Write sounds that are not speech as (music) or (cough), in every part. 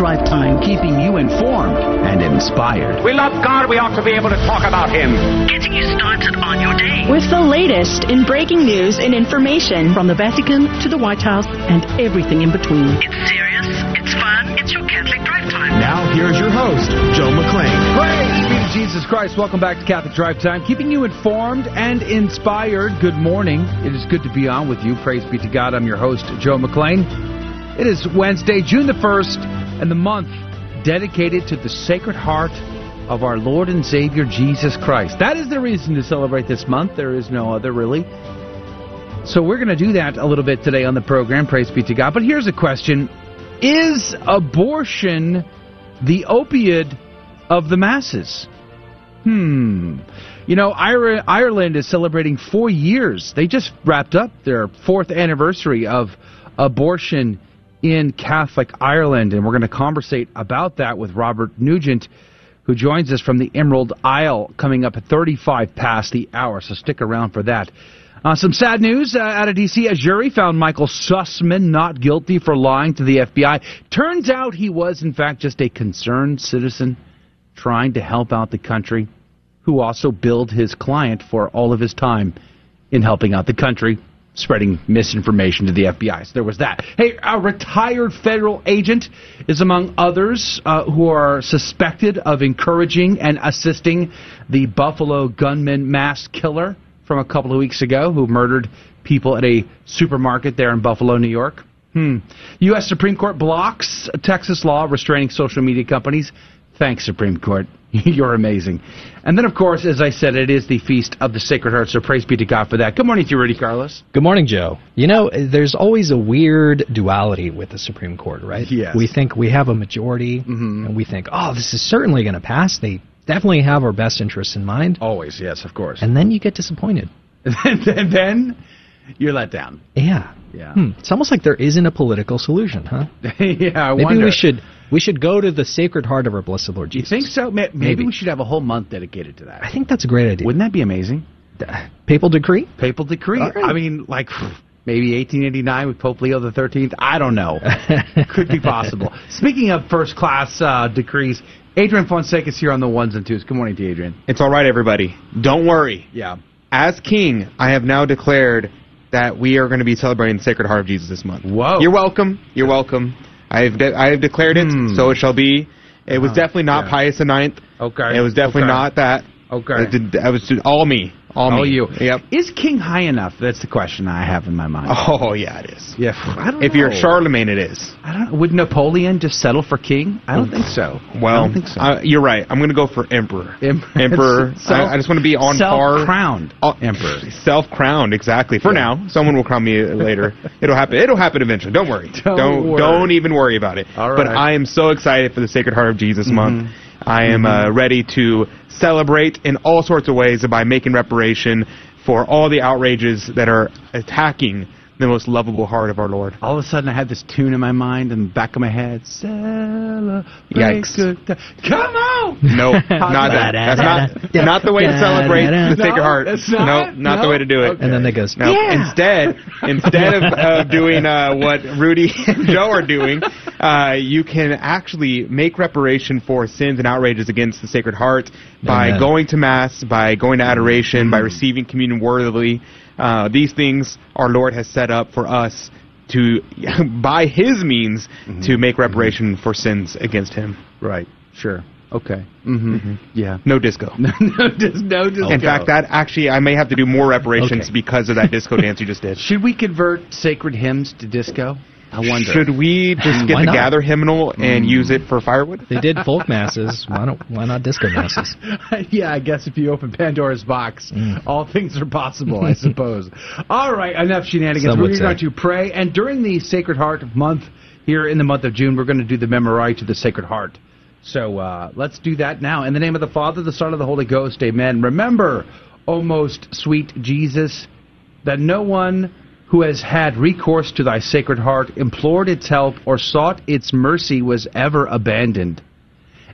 Drive Time, keeping you informed and inspired. We love God. We ought to be able to talk about Him. Getting you started on your day. With the latest in breaking news and information from the Vatican to the White House and everything in between. It's serious, it's fun, it's your Catholic Drive Time. Now, here's your host, Joe McClane. Praise be to Jesus Christ. Welcome back to Catholic Drive Time, keeping you informed and inspired. Good morning. It is good to be on with you. Praise be to God. I'm your host, Joe McClane. It is Wednesday, June the 1st, and the month dedicated to the Sacred Heart of our Lord and Savior Jesus Christ. That is the reason to celebrate this month. There is no other, really. So we're going to do that a little bit today on the program. Praise be to God. But here's a question Is abortion the opiate of the masses? Hmm. You know, Ireland is celebrating four years. They just wrapped up their fourth anniversary of abortion in Catholic Ireland, and we're going to conversate about that with Robert Nugent, who joins us from the Emerald Isle, coming up at 35 past the hour. So stick around for that. Uh, some sad news uh, out of D.C. A jury found Michael Sussmann not guilty for lying to the FBI. Turns out he was, in fact, just a concerned citizen trying to help out the country, who also billed his client for all of his time in helping out the country spreading misinformation to the FBI. So there was that. Hey, a retired federal agent is among others uh, who are suspected of encouraging and assisting the Buffalo gunman mass killer from a couple of weeks ago who murdered people at a supermarket there in Buffalo, New York. Hmm. U.S. Supreme Court blocks Texas law restraining social media companies. Thanks, Supreme Court. (laughs) You're amazing. And then, of course, as I said, it is the Feast of the Sacred Heart, so praise be to God for that. Good morning to you, Rudy Carlos. Good morning, Joe. You know, there's always a weird duality with the Supreme Court, right? Yes. We think we have a majority, mm-hmm. and we think, oh, this is certainly going to pass. They definitely have our best interests in mind. Always, yes, of course. And then you get disappointed. (laughs) and then you're let down. Yeah. Yeah. Hmm. It's almost like there isn't a political solution, huh? (laughs) yeah, I Maybe wonder. we should we should go to the Sacred Heart of our Blessed Lord Jesus. You think so? Maybe, Maybe. we should have a whole month dedicated to that. I think that's a great idea. Wouldn't that be amazing? Papal decree? Papal decree. Right. I mean, like maybe 1889 with Pope Leo the 13th. I don't know. (laughs) Could be possible. Speaking of first class uh, decrees, Adrian Fonseca is here on the ones and twos. Good morning to you, Adrian. It's all right, everybody. Don't worry. Yeah. As king, I have now declared that we are going to be celebrating the Sacred Heart of Jesus this month. Whoa. You're welcome. You're welcome. I have de- I have declared it, Hmm. so it shall be. It was Uh, definitely not. Pius IX. Okay. It was definitely Okay. not that. Okay. It did- That was all me. All, All me. you. Yep. Is King high enough? That's the question I have in my mind. Oh yeah, it is. Yeah. I don't If you're. Charlemagne, it is. I don't. Would Napoleon just settle for king? I don't think so. Well, I don't think so. uh, you're right. I'm going to go for emperor. Em- (laughs) emperor. Self- I, I just want to be on par. Self-crowned Oh, emperor. Self-crowned, exactly. For Yeah. now, someone will crown me later. (laughs) It'll happen. It'll happen eventually. Don't worry. Don't don't, worry. don't even worry about it. All But. I am so excited for the Sacred Heart of Jesus Mm-hmm. month. I am uh, ready to celebrate in all sorts of ways by making reparation for all the outrages that are attacking the most lovable heart of our Lord. All of a sudden, I had this tune in my mind in the back of my head. Celebrate Yikes. Come on! No, (laughs) not that. That's not not the way to celebrate the No, Sacred Heart. that's not? No, not No? the way to do it. Okay. And then they goes, No, Yeah. instead, instead of uh, doing uh, what Rudy (laughs) and Joe are doing, uh, you can actually make reparation for sins and outrages against the Sacred Heart by Amen. going to Mass, by going to adoration, by receiving communion worthily. Uh, these things our Lord has set up for us to, (laughs) by His means, to make reparation for sins against Him. Right. Sure. Okay. Mm-hmm. Yeah. No disco. (laughs) no, just no. Just In fact, that actually, I may have to do more reparations Okay. because of that disco dance you just did. (laughs) should we convert sacred hymns to disco? I wonder. Should we just get the not? gather hymnal and Mm. use it for firewood? They did folk masses. Why don't why not disco (laughs) masses? yeah, I guess if you open Pandora's box, Mm. all things are possible, I (laughs) suppose. all right, enough shenanigans. We're going to pray, and during the Sacred Heart month here in the month of June, we're going to do the Memorare to the Sacred Heart. So uh, let's do that now. In the name of the Father, the Son, and the Holy Ghost, amen. Remember, O most sweet Jesus, that no one who has had recourse to thy Sacred Heart, implored its help, or sought its mercy was ever abandoned.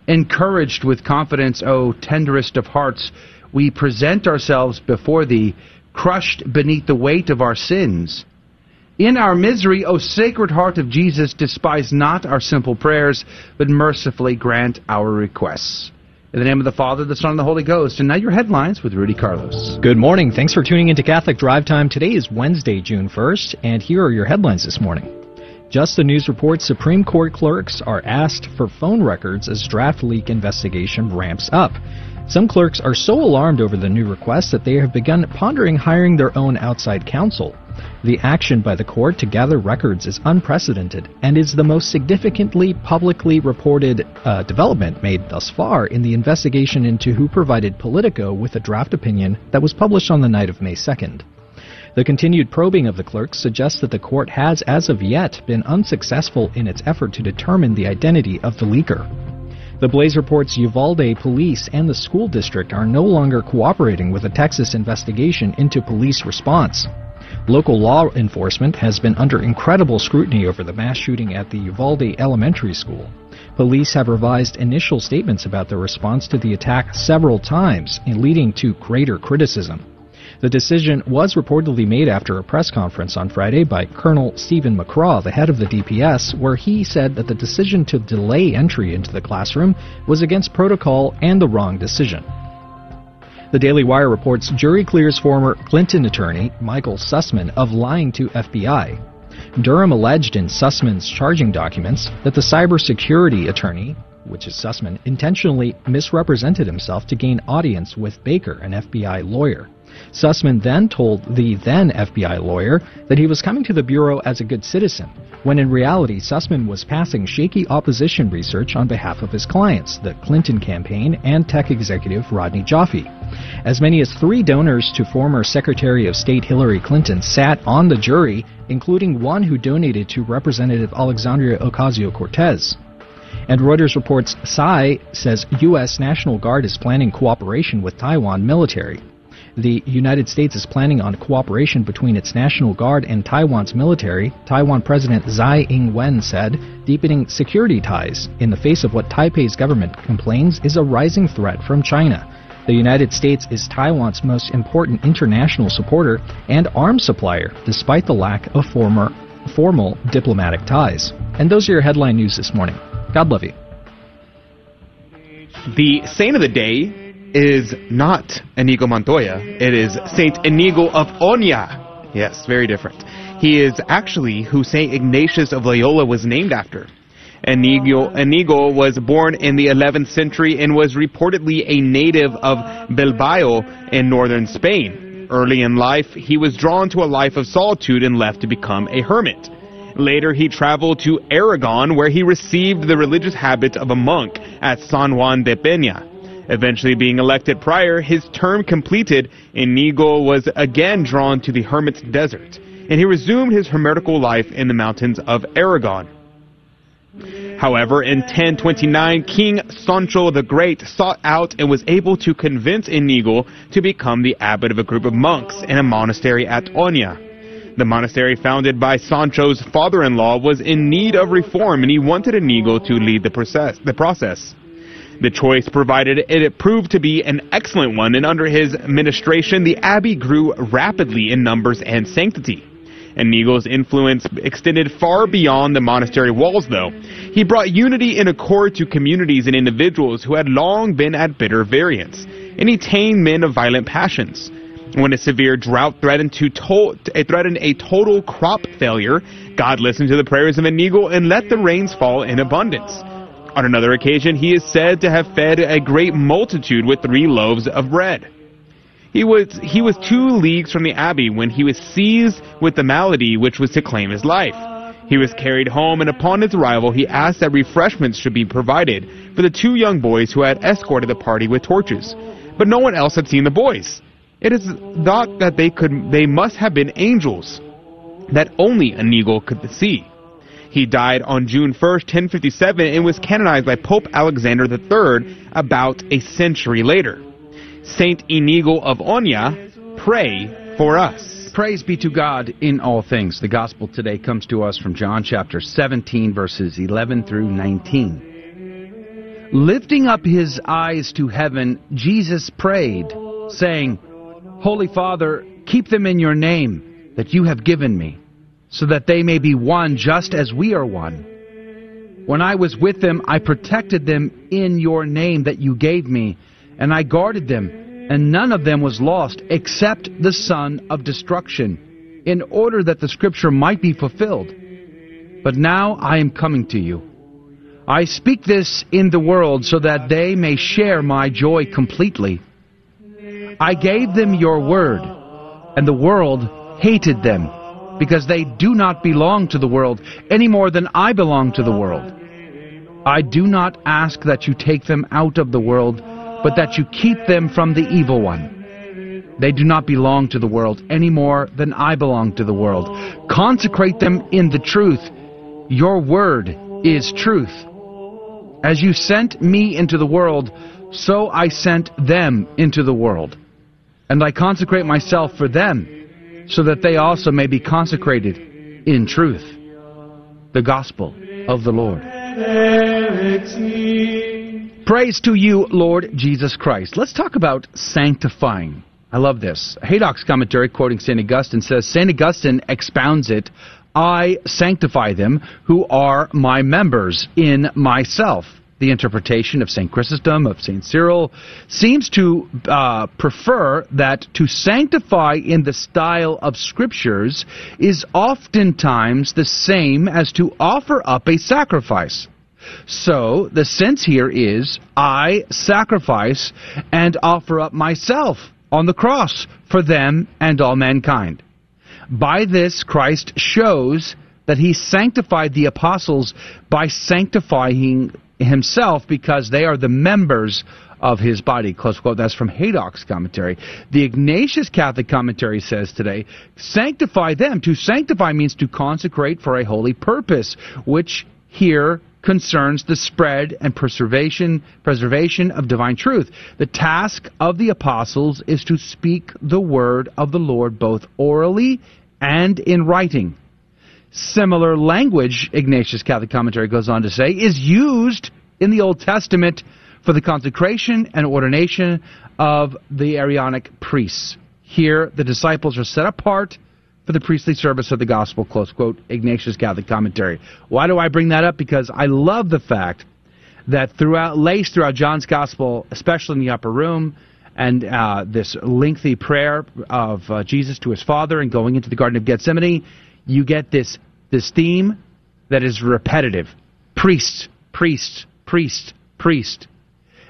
Encouraged with confidence, O tenderest of hearts, we present ourselves before thee, crushed beneath the weight of our sins. In our misery, O Sacred Heart of Jesus, despise not our simple prayers, but mercifully grant our requests. In the name of the Father, the Son, and the Holy Ghost. And now your headlines with Rudy Carlos. Good morning. Thanks for tuning into Catholic Drive Time. Today is Wednesday, June 1st, and here are your headlines this morning. Just the News reports Supreme Court clerks are asked for phone records as draft leak investigation ramps up. Some clerks are so alarmed over the new request that they have begun pondering hiring their own outside counsel. The action by the court to gather records is unprecedented and is the most significantly publicly reported uh, development made thus far in the investigation into who provided Politico with a draft opinion that was published on the night of May 2nd. The continued probing of the clerks suggests that the court has, as of yet, been unsuccessful in its effort to determine the identity of the leaker. The Blaze reports Uvalde police and the school district are no longer cooperating with the Texas investigation into police response. Local law enforcement has been under incredible scrutiny over the mass shooting at the Uvalde Elementary School. Police have revised initial statements about their response to the attack several times, leading to greater criticism. The decision was reportedly made after a press conference on Friday by Colonel Steven McCraw, the head of the DPS, where he said that the decision to delay entry into the classroom was against protocol and the wrong decision. The Daily Wire reports jury clears former Clinton attorney Michael Sussmann of lying to FBI. Durham alleged in Sussmann's charging documents that the cybersecurity attorney, which is Sussmann, intentionally misrepresented himself to gain audience with Baker, an FBI lawyer. Sussmann then told the then FBI lawyer that he was coming to the Bureau as a good citizen, when in reality Sussmann was passing shaky opposition research on behalf of his clients, the Clinton campaign and tech executive Rodney Joffe. As many as three donors to former Secretary of State Hillary Clinton sat on the jury, including one who donated to Representative Alexandria Ocasio Cortez. And Reuters reports Tsai says U.S. National Guard is planning cooperation with Taiwan military. The United States is planning on cooperation between its National Guard and Taiwan's military, Taiwan President Tsai Ing wen said, deepening security ties in the face of what Taipei's government complains is a rising threat from China. The United States is Taiwan's most important international supporter and arms supplier, despite the lack of former, formal diplomatic ties. And those are your headline news this morning. God love you. The saint of the day is not Inigo Montoya. It is Saint Inigo of Oña. Yes, very different. He is actually who Saint Ignatius of Loyola was named after. Inigo, Inigo was born in the 11th century and was reportedly a native of Bilbao in northern Spain. Early in life, he was drawn to a life of solitude and left to become a hermit. Later, he traveled to Aragon, where he received the religious habit of a monk at San Juan de Peña. Eventually being elected prior, his term completed, Inigo was again drawn to the hermit's desert, and he resumed his hermetical life in the mountains of Aragon. However, in 1029, King Sancho the Great sought out and was able to convince Inigo to become the abbot of a group of monks in a monastery at Oña. The monastery founded by Sancho's father-in-law was in need of reform and he wanted Inigo to lead the process. The process. The choice provided it proved to be an excellent one, and under his administration, the abbey grew rapidly in numbers and sanctity. Inigo's influence extended far beyond the monastery walls, though. He brought unity and accord to communities and individuals who had long been at bitter variance, and he tamed men of violent passions. When a severe drought threatened to to- eh, threatened a total crop failure, God listened to the prayers of Inigo and let the rains fall in abundance. On another occasion, he is said to have fed a great multitude with three loaves of bread. He was, he was two leagues from the abbey when he was seized with the malady which was to claim his life. He was carried home, and upon his arrival, he asked that refreshments should be provided for the two young boys who had escorted the party with torches. But no one else had seen the boys. It is thought that they could, they must have been angels that only an eagle could see. He died on June 1st, 1057, and was canonized by Pope Alexander III about a century later. Saint Inigo of Oña, pray for us. Praise be to God in all things. The gospel today comes to us from John chapter 17, verses 11 through 19. Lifting up his eyes to heaven, Jesus prayed, saying, Holy Father, keep them in your name that you have given me so that they may be one just as we are one. When I was with them, I protected them in your name that you gave me, and I guarded them, and none of them was lost except the son of destruction, in order that the scripture might be fulfilled. But now I am coming to you. I speak this in the world so that they may share my joy completely. I gave them your word, and the world hated them, because they do not belong to the world any more than I belong to the world. I do not ask that you take them out of the world, but that you keep them from the evil one. They do not belong to the world any more than I belong to the world. Consecrate them in the truth. Your word is truth. As you sent me into the world, so I sent them into the world. And I consecrate myself for them, so that they also may be consecrated in truth. The Gospel of the Lord. Praise to you, Lord Jesus Christ. Let's talk about sanctifying. I love this. Haydock's commentary, quoting St. Augustine, says St. Augustine expounds it I sanctify them who are my members in myself. The interpretation of St. Chrysostom, of St. Cyril, seems to uh, prefer that to sanctify in the style of Scriptures is oftentimes the same as to offer up a sacrifice. So, the sense here is I sacrifice and offer up myself on the cross for them and all mankind. By this, Christ shows that he sanctified the apostles by sanctifying himself because they are the members of his body. Close quote. That's from Haydock's commentary. The Ignatius Catholic commentary says today, sanctify them. To sanctify means to consecrate for a holy purpose, which here concerns the spread and preservation preservation of divine truth. The task of the apostles is to speak the word of the Lord both orally and in writing. Similar language, Ignatius Catholic Commentary goes on to say, is used in the Old Testament for the consecration and ordination of the Aaronic priests. Here, the disciples are set apart for the priestly service of the gospel, close quote, Ignatius Catholic Commentary. Why do I bring that up? Because I love the fact that throughout, laced throughout John's gospel, especially in the upper room, and uh, this lengthy prayer of uh, Jesus to his Father and going into the Garden of Gethsemane, you get this this theme that is repetitive: priest, priest, priest, priest.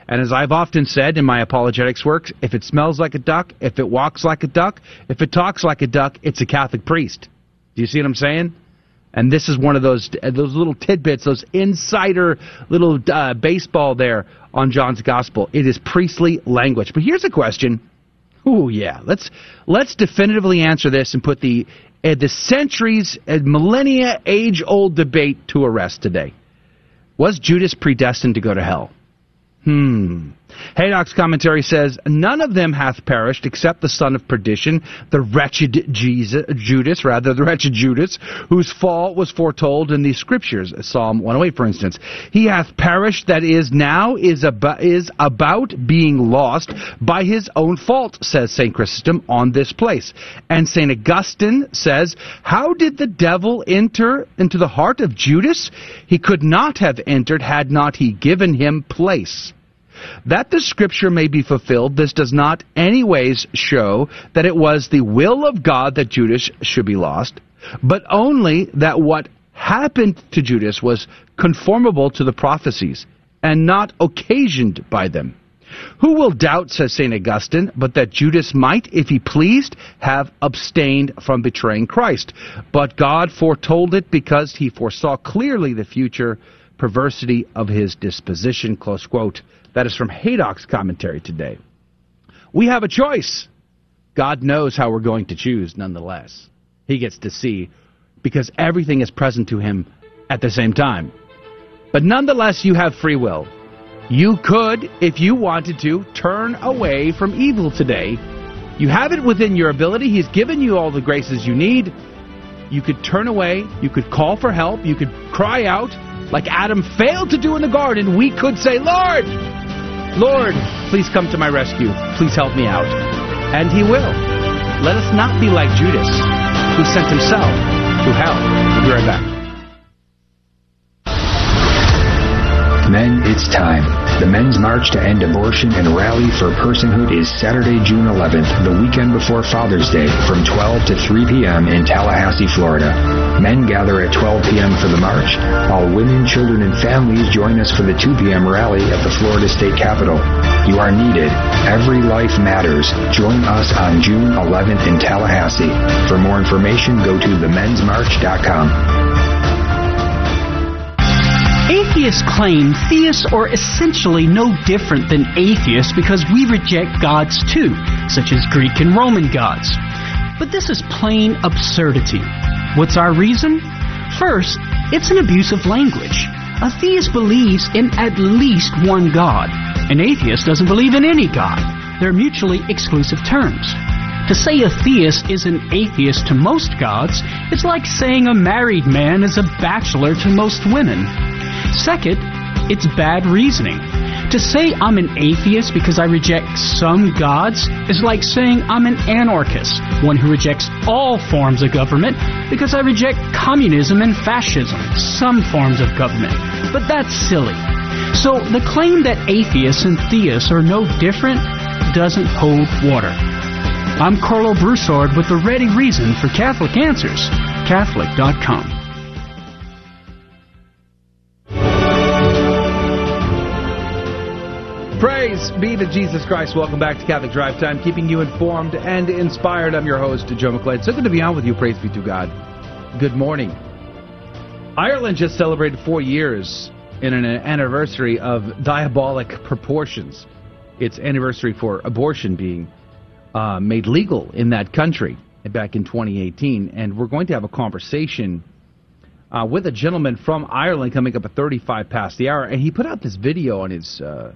And as I've often said in my apologetics works, if it smells like a duck, if it walks like a duck, if it talks like a duck, it's a Catholic priest. Do you see what I'm saying? And this is one of those those little tidbits, those insider little uh, baseball there on John's gospel. It is priestly language. But here's a question. Oh yeah, let's let's definitively answer this and put the uh, the centuries, uh, millennia, age old debate to a rest today. Was Judas predestined to go to hell? Hmm. Haydock's commentary says, None of them hath perished except the son of perdition, the wretched Jesus, Judas, rather, the wretched Judas, whose fall was foretold in the scriptures, Psalm 108, for instance. He hath perished, that is, now is, about, is about being lost by his own fault, says St. Chrysostom on this place. And St. Augustine says, How did the devil enter into the heart of Judas? He could not have entered had not he given him place. That the scripture may be fulfilled, this does not anyways show that it was the will of God that Judas should be lost, but only that what happened to Judas was conformable to the prophecies, and not occasioned by them. Who will doubt, says St. Augustine, but that Judas might, if he pleased, have abstained from betraying Christ? But God foretold it because he foresaw clearly the future perversity of his disposition. Close quote. That is from Haydock's commentary today. We have a choice. God knows how we're going to choose nonetheless. He gets to see because everything is present to him at the same time. But nonetheless, you have free will. You could, if you wanted to, turn away from evil today. You have it within your ability. He's given you all the graces you need. You could turn away. You could call for help. You could cry out like Adam failed to do in the garden. We could say, Lord, Lord, please come to my rescue. Please help me out. And he will. Let us not be like Judas, who sent himself, who hell. We'll be right back. Men, it's time. The Men's March to End Abortion and Rally for Personhood is Saturday, June 11th, the weekend before Father's Day, from 12 to 3 p.m. in Tallahassee, Florida. Men gather at 12 p.m. for the march. All women, children, and families join us for the 2 p.m. rally at the Florida State Capitol. You are needed. Every life matters. Join us on June 11th in Tallahassee. For more information, go to themensmarch.com. Atheists claim theists are essentially no different than atheists because we reject gods too, such as Greek and Roman gods. But this is plain absurdity. What's our reason? First, it's an abuse of language. A theist believes in at least one God. An atheist doesn't believe in any God. They're mutually exclusive terms. To say a theist is an atheist to most gods, it's like saying a married man is a bachelor to most women. Second, it's bad reasoning. To say I'm an atheist because I reject some gods is like saying I'm an anarchist, one who rejects all forms of government because I reject communism and fascism, some forms of government. But that's silly. So the claim that atheists and theists are no different doesn't hold water. I'm Karlo Broussard with the ready reason for Catholic Answers, Catholic.com. Praise be to Jesus Christ. Welcome back to Catholic Drive Time, keeping you informed and inspired. I'm your host, Joe McClane. So good to be on with you. Praise be to God. Good morning. Ireland just celebrated four years in an anniversary of diabolic proportions. Its anniversary for abortion being uh, made legal in that country back in 2018. And we're going to have a conversation uh, with a gentleman from Ireland coming up at 35 past the hour. And he put out this video on his. Uh,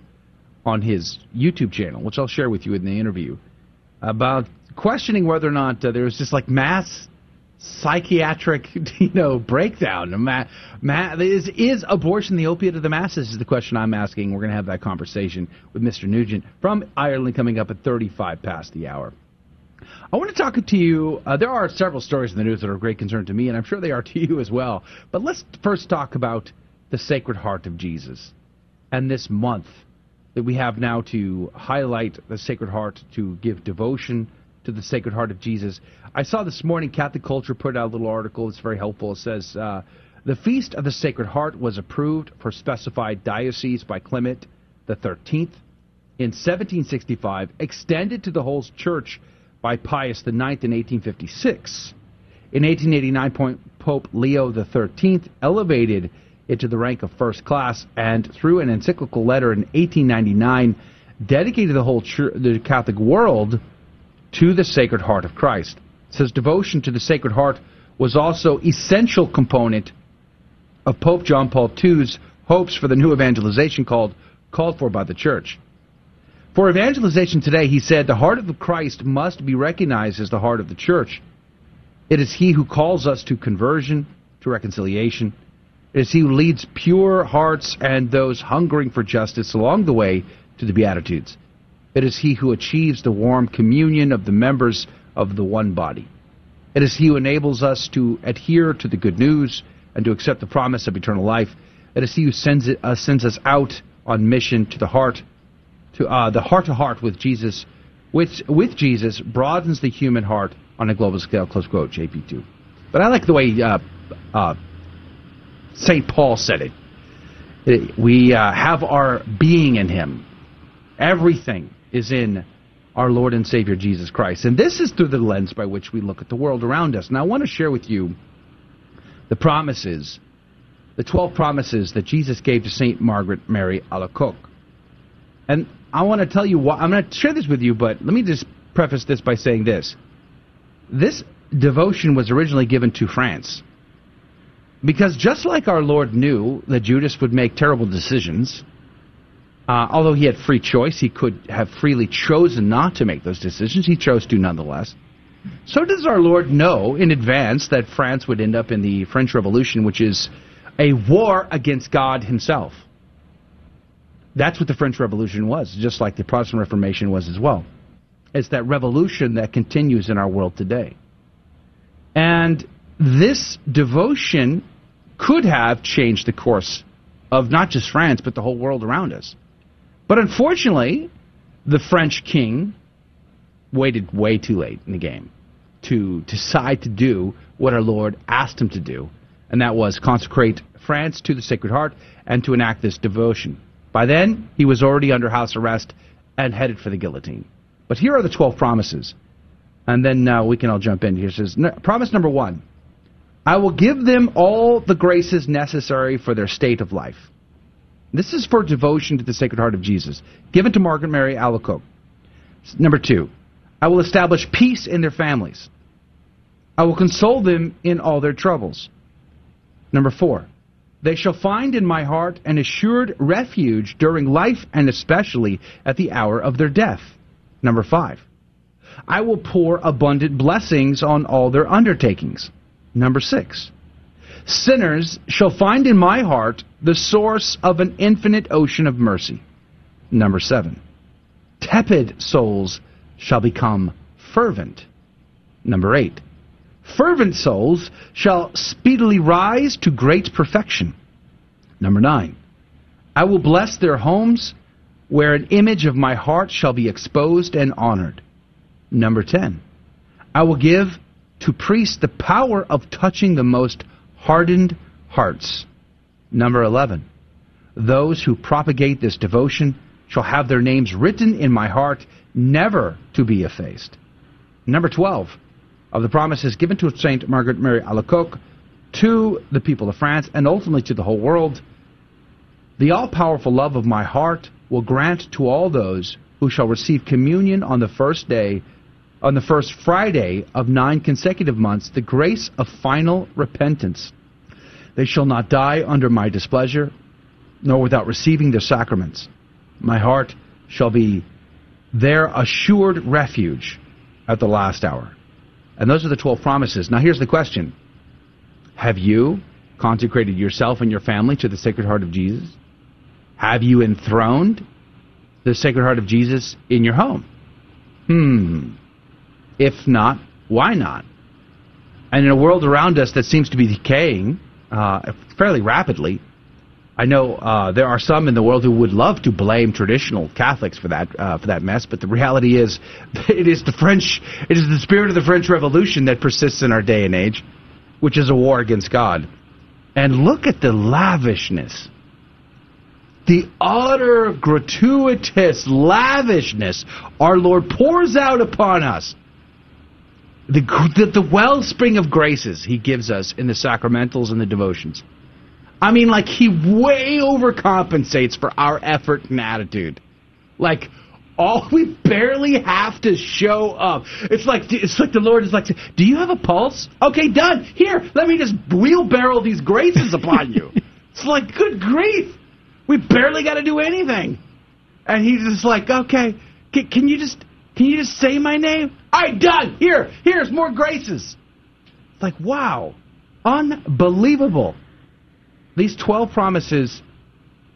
on his YouTube channel, which I'll share with you in the interview, about questioning whether or not uh, there was just like mass psychiatric, (laughs) you know, breakdown. Ma- ma- is, is abortion the opiate of the masses? Is the question I'm asking. We're going to have that conversation with Mr. Nugent from Ireland coming up at 35 past the hour. I want to talk to you. Uh, there are several stories in the news that are of great concern to me, and I'm sure they are to (laughs) you as well. But let's first talk about the Sacred Heart of Jesus and this month that we have now to highlight the Sacred Heart, to give devotion to the Sacred Heart of Jesus. I saw this morning Catholic Culture put out a little article. It's very helpful. It says uh, the Feast of the Sacred Heart was approved for specified diocese by Clement the Thirteenth in 1765, extended to the whole Church by Pius IX in 1856. In 1889, Pope Leo XIII elevated it to the rank of first class, and through an encyclical letter in 1899, dedicated the whole the Catholic world to the Sacred Heart of Christ. It says devotion to the Sacred Heart was also essential component of Pope John Paul II's hopes for the new evangelization called called for by the Church. For evangelization today, he said, the heart of Christ must be recognized as the heart of the Church. It is He who calls us to conversion, to reconciliation, is he who leads pure hearts and those hungering for justice along the way to the Beatitudes. It is he who achieves the warm communion of the members of the one body. It is he who enables us to adhere to the good news and to accept the promise of eternal life. It is he who sends, it, uh, sends us out on mission to the heart, to uh, the heart to heart with Jesus, which with Jesus broadens the human heart on a global scale. Close quote. JP2. But I like the way uh, uh St. Paul said it. We uh, have our being in Him. Everything is in our Lord and Savior Jesus Christ. And this is through the lens by which we look at the world around us. Now, I want to share with you the promises, the 12 promises that Jesus gave to St. Margaret Mary Alacoque. And I want to tell you why. I'm going to share this with you, but let me just preface this by saying this. This devotion was originally given to France. Because just like our Lord knew that Judas would make terrible decisions, uh, although he had free choice, he could have freely chosen not to make those decisions. He chose to nonetheless. So does our Lord know in advance that France would end up in the French Revolution, which is a war against God himself. That's what the French Revolution was, just like the Protestant Reformation was as well. It's that revolution that continues in our world today. And this devotion could have changed the course of not just France, but the whole world around us. But unfortunately, the French king waited way too late in the game to decide to do what our Lord asked him to do, and that was consecrate France to the Sacred Heart and to enact this devotion. By then, he was already under house arrest and headed for the guillotine. But here are the 12 promises. And then uh, we can all jump in. Here says, Promise number one I will give them all the graces necessary for their state of life. This is for devotion to the Sacred Heart of Jesus, given to Margaret Mary Alacoque. Number two, I will establish peace in their families. I will console them in all their troubles. Number four, they shall find in my heart an assured refuge during life and especially at the hour of their death. Number five, I will pour abundant blessings on all their undertakings. Number six, sinners shall find in my heart the source of an infinite ocean of mercy. Number seven, tepid souls shall become fervent. Number eight, fervent souls shall speedily rise to great perfection. Number nine, I will bless their homes where an image of my heart shall be exposed and honored. Number 10, I will give to priests the power of touching the most hardened hearts. Number 11, those who propagate this devotion shall have their names written in my heart, never to be effaced. Number 12, of the promises given to Saint Margaret Mary Alacoque to the people of France and ultimately to the whole world, the all powerful love of my heart will grant to all those who shall receive communion on the first day, on the first Friday of nine consecutive months, the grace of final repentance. They shall not die under my displeasure, nor without receiving the sacraments. My heart shall be their assured refuge at the last hour. And those are the 12 promises. Now, here's the question Have you consecrated yourself and your family to the Sacred Heart of Jesus? Have you enthroned the Sacred Heart of Jesus in your home? Hmm. If not, why not? And in a world around us that seems to be decaying uh, fairly rapidly, I know uh, there are some in the world who would love to blame traditional Catholics for that uh, for that mess, but the reality is, (laughs) it is the French, it is the spirit of the French Revolution that persists in our day and age, which is a war against God. And look at the lavishness, the utter gratuitous lavishness our Lord pours out upon us. The, the, the wellspring of graces He gives us in the sacramentals and the devotions. I mean, like he way overcompensates for our effort and attitude. Like all we barely have to show up. It's like it's like the Lord is like, "Do you have a pulse? Okay, done. Here, let me just wheelbarrow these graces upon you." (laughs) it's like, good grief, we barely got to do anything, and he's just like, "Okay, can, can you just can you just say my name? All right, done. Here, here's more graces." It's like, wow, unbelievable these 12 promises,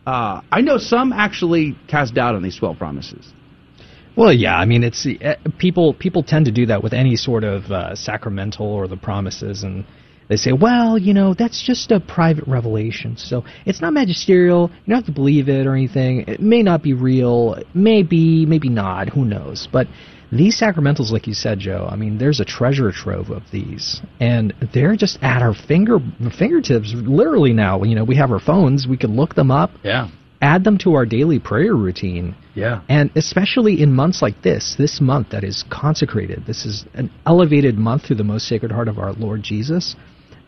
uh, I know some actually cast doubt on these 12 promises. Well, yeah, I mean, it's uh, people. People tend to do that with any sort of uh, sacramental or the promises, and they say, "Well, you know, that's just a private revelation, so it's not magisterial. You don't have to believe it or anything. It may not be real. Maybe, maybe not. Who knows?" But these sacramentals, like you said, Joe, I mean, there's a treasure trove of these, and they're just at our finger fingertips, literally now. You know, we have our phones, we can look them up. Yeah. Add them to our daily prayer routine. Yeah. And especially in months like this, this month that is consecrated, this is an elevated month through the most sacred heart of our Lord Jesus.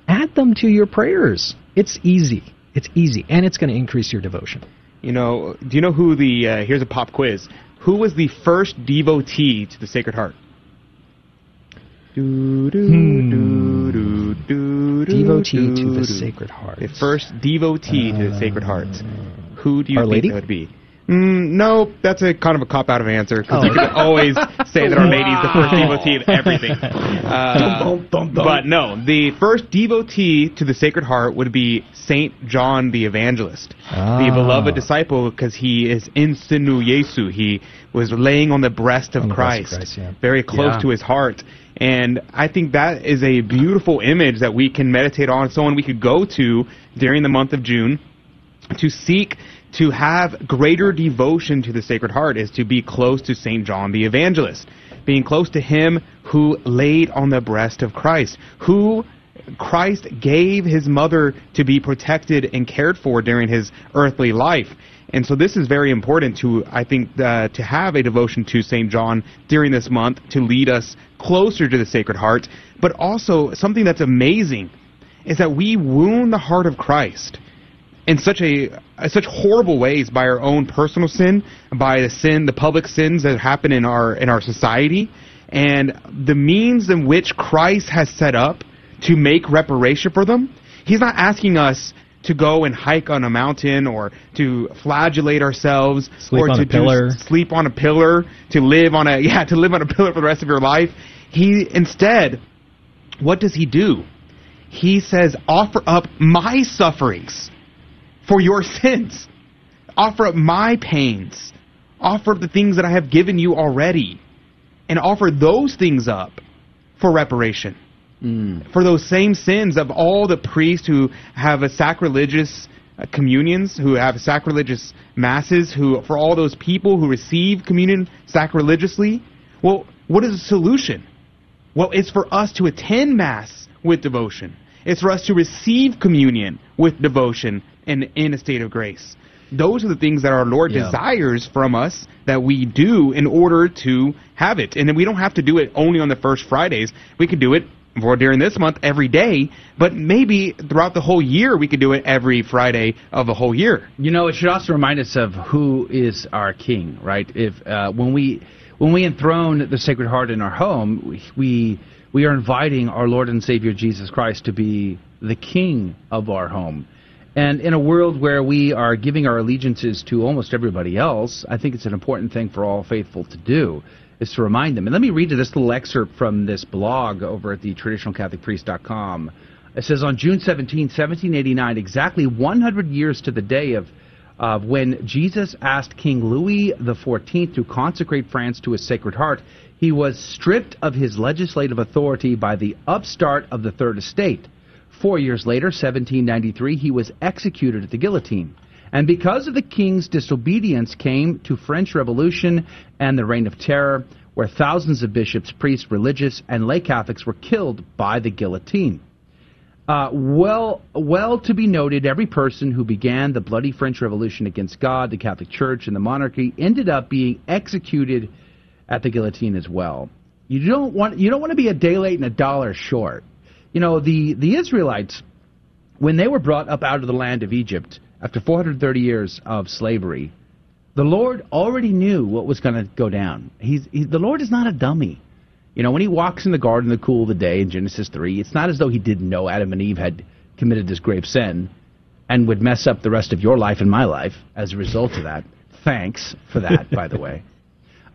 Add them to your prayers. It's easy. It's easy, and it's going to increase your devotion. You know, do you know who the? Uh, here's a pop quiz. Who was the first devotee to the Sacred Heart? Hmm. Devotee to the Sacred Heart. The first devotee to the Sacred Heart. Who do you Our think Lady? that would be? Mm, no, that's a kind of a cop out of answer because Oh. you can always (laughs) say that Our Lady is the first devotee of everything. (laughs) Uh, Dum, dum, dum. but no, the first devotee to the Sacred Heart would be Saint John the Evangelist, the Ah. beloved disciple, because he is in sinu Jesu. He was laying on the breast of On the breast of Christ, Christ, yeah. very close Yeah. to his heart. And I think that is a beautiful image that we can meditate on, someone we could go to during the month of June to seek to have greater devotion to the Sacred Heart is to be close to St. John the Evangelist, being close to him who laid on the breast of Christ, who Christ gave his mother to be protected and cared for during his earthly life. And so this is very important to, I think, uh, to have a devotion to St. John during this month to lead us closer to the Sacred Heart. But also, something that's amazing is that we wound the heart of Christ in such a uh, such horrible ways by our own personal sin, by the sin, the public sins that happen in our in our society, and the means in which Christ has set up to make reparation for them. He's not asking us to go and hike on a mountain or to flagellate ourselves Sleep or on to a pillar. Do, sleep on a pillar to live on a (laughs) yeah to live on a pillar for the rest of your life. He instead, what does he do? He says, offer up my sufferings for your (laughs) sins. Offer up my pains. Offer up the things that I have given you already. And offer those things up for reparation. Mm. For those same sins of all the priests who have a sacrilegious uh, communions, who have sacrilegious masses, who for all those people who receive communion sacrilegiously. Well, what is the solution? Well, it's for us to attend Mass with devotion. It's for us to receive communion with devotion and in a state of grace. Those are the things that our Lord Yeah. desires from us that we do in order to have it. And then we don't have to do it only on the first Fridays. We could do it for during this month every day, but maybe throughout the whole year we could do it every Friday of the whole year. You know, it should also remind us of who is our king, right? If uh, when we when we enthrone the Sacred Heart in our home, we we are inviting our Lord and Savior Jesus Christ to be the king of our home. And in a world where we are giving our allegiances to almost everybody else, I think it's an important thing for all faithful to do is to remind them. And let me read you this little excerpt from this blog over at the traditionalcatholicpriest.com. It says on June 17, 1789, exactly 100 years to the day of of when Jesus asked King Louis XIV to consecrate France to his Sacred Heart, he was stripped of his legislative authority by the upstart of the Third Estate. Four years later, 1793, he was executed at the guillotine. And because of the king's disobedience came to French Revolution and the Reign of Terror, where thousands of bishops, priests, religious, and lay Catholics were killed by the guillotine. Uh, well, well to be noted, every person who began the bloody French Revolution against God, the Catholic Church, and the monarchy ended up being executed at the guillotine as well. You don't want you don't want to be a day late and a dollar short. You know the the Israelites when they were brought up out of the land of Egypt after 430 years of slavery, the Lord already knew what was going to go down. He's he, the Lord is not a dummy. You know, when he walks in the garden in the cool of the day in Genesis 3, it's not as though he didn't know Adam and Eve had committed this grave sin and would mess up the rest of your life and my life as a result of that. Thanks for that, by the way. (laughs)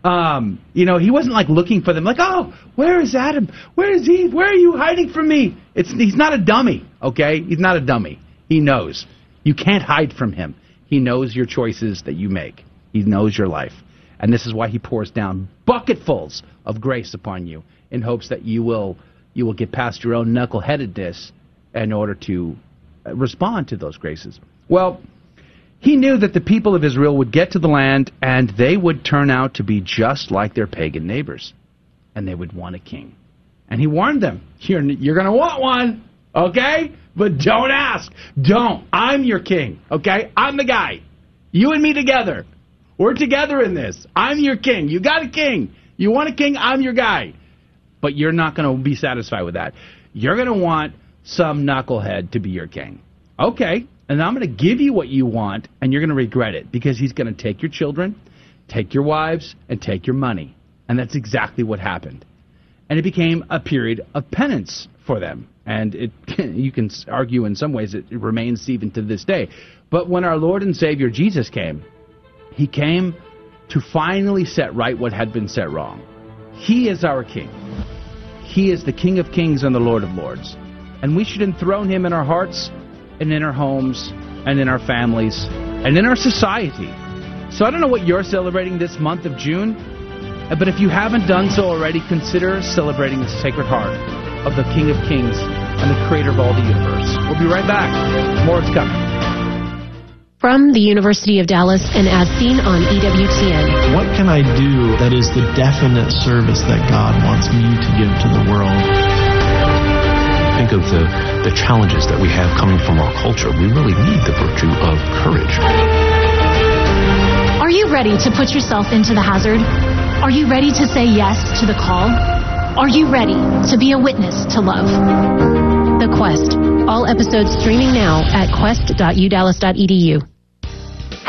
Um, you know, he wasn't like looking for them, like, oh, where is Adam? Where is Eve? Where are you hiding from me? It's he's not a dummy, okay? He's not a dummy. He knows. You can't hide from him. He knows your choices that you make. He knows your life. And this is why he pours down bucketfuls of grace upon you in hopes that you will you will get past your own knuckleheadedness in order to uh, respond to those graces. Well, he knew that the people of Israel would get to the land and they would turn out to be just like their pagan neighbors. And they would want a king. And he warned them, you're, you're going to want one, okay? But don't ask. Don't. I'm your king, okay? I'm the guy. You and me together. We're together in this. I'm your king. You got a king. You want a king? I'm your guy. But you're not going to be satisfied with that. You're going to want some knucklehead to be your king. Okay, and I'm going to give you what you want, and you're going to regret it because he's going to take your children, take your wives, and take your money. And that's exactly what happened. And it became a period of penance for them. And it, (laughs) you can argue in some ways it, it remains even to this day. But when our Lord and Savior Jesus came, he came to finally set right what had been set wrong. He is our King. He is the King of kings and the Lord of lords. And we should enthrone him in our hearts and in our homes and in our families and in our society. So I don't know what you're celebrating this month of June, Uh, But if you haven't done so already, consider celebrating the Sacred Heart of the King of Kings and the Creator of all the universe. We'll be right back. More is coming. From the University of Dallas and as seen on EWTN. What can I do that is the definite service that God wants me to give to the world? Think of the, the challenges that we have coming from our culture. We really need the virtue of courage. Are you ready to put yourself into the hazard? Are you ready to say yes to the call? Are you ready to be a witness to love? The Quest. All episodes streaming now at quest.udallas.edu.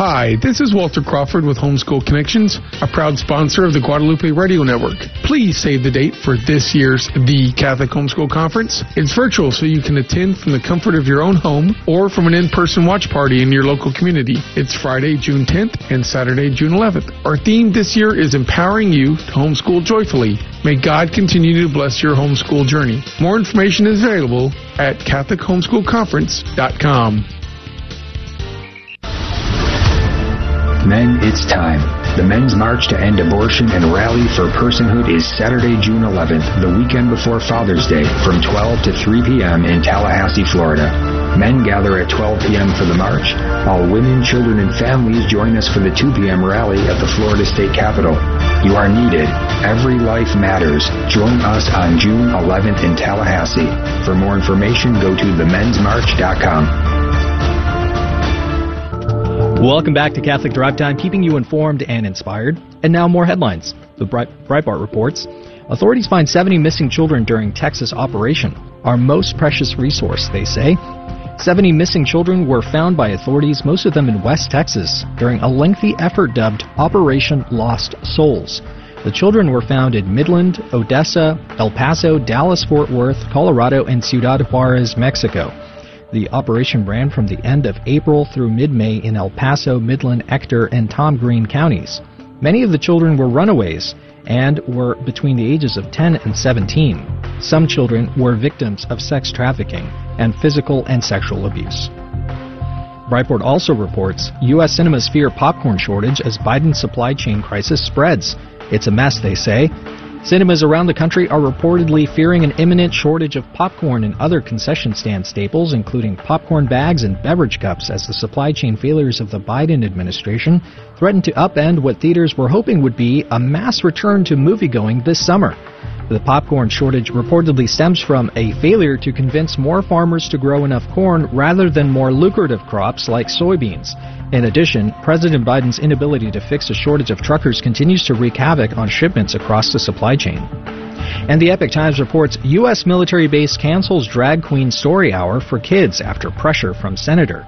Hi, this is Walter Crawford with Homeschool Connections, a proud sponsor of the Guadalupe Radio Network. Please save the date for this year's The Catholic Homeschool Conference. It's virtual, so you can attend from the comfort of your own home or from an in-person watch party in your local community. It's Friday, June 10th and Saturday, June 11th. Our theme this year is empowering you to homeschool joyfully. May God continue to bless your homeschool journey. More information is available at CatholicHomeschoolConference.com. Men, it's time. The Men's March to End Abortion and Rally for Personhood is Saturday, June 11th, the weekend before Father's Day, from 12 to 3 p.m. in Tallahassee, Florida. Men gather at 12 p.m. for the march. All women, children, and families join us for the 2 p.m. rally at the Florida State Capitol. You are needed. Every life matters. Join us on June 11th in Tallahassee. For more information, go to themensmarch.com. Welcome back to Catholic Drive Time, keeping you informed and inspired. And now more headlines. The Breitbart reports Authorities find 70 missing children during Texas operation. Our most precious resource, they say. 70 missing children were found by authorities, most of them in West Texas, during a lengthy effort dubbed Operation Lost Souls. The children were found in Midland, Odessa, El Paso, Dallas, Fort Worth, Colorado, and Ciudad Juarez, Mexico. The operation ran from the end of April through mid May in El Paso, Midland, Ector, and Tom Green counties. Many of the children were runaways and were between the ages of 10 and 17. Some children were victims of sex trafficking and physical and sexual abuse. Breitbart also reports U.S. cinemas fear popcorn shortage as Biden's supply chain crisis spreads. It's a mess, they say. Cinemas around the country are reportedly fearing an imminent shortage of popcorn and other concession stand staples, including popcorn bags and beverage cups, as the supply chain failures of the Biden administration threaten to upend what theaters were hoping would be a mass return to moviegoing this summer. The popcorn shortage reportedly stems from a failure to convince more farmers to grow enough corn rather than more lucrative crops like soybeans. In addition, President Biden's inability to fix a shortage of truckers continues to wreak havoc on shipments across the supply chain. And the Epoch Times reports U.S. military base cancels drag queen story hour for kids after pressure from senator.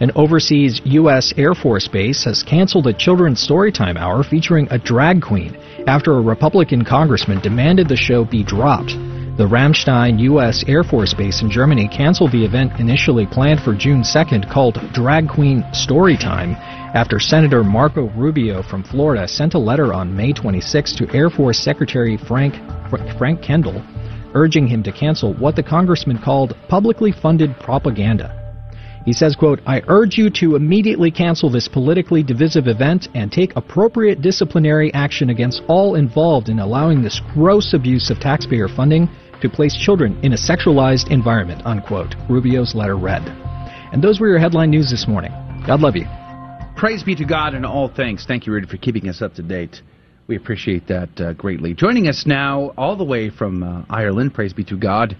An overseas U.S. Air Force base has canceled a children's storytime hour featuring a drag queen after a Republican congressman demanded the show be dropped. The Ramstein U.S. Air Force Base in Germany canceled the event initially planned for June 2nd called Drag Queen Storytime after Senator Marco Rubio from Florida sent a letter on May 26 to Air Force Secretary Frank, Frank Kendall urging him to cancel what the congressman called publicly funded propaganda. He says, quote, I urge you to immediately cancel this politically divisive event and take appropriate disciplinary action against all involved in allowing this gross abuse of taxpayer funding to place children in a sexualized environment, unquote, Rubio's letter read. And those were your headline news this morning. God love you. Praise be to God in all things. Thank you, Rudy, for keeping us up to date. We appreciate that uh, greatly. Joining us now, all the way from uh, Ireland, praise be to God,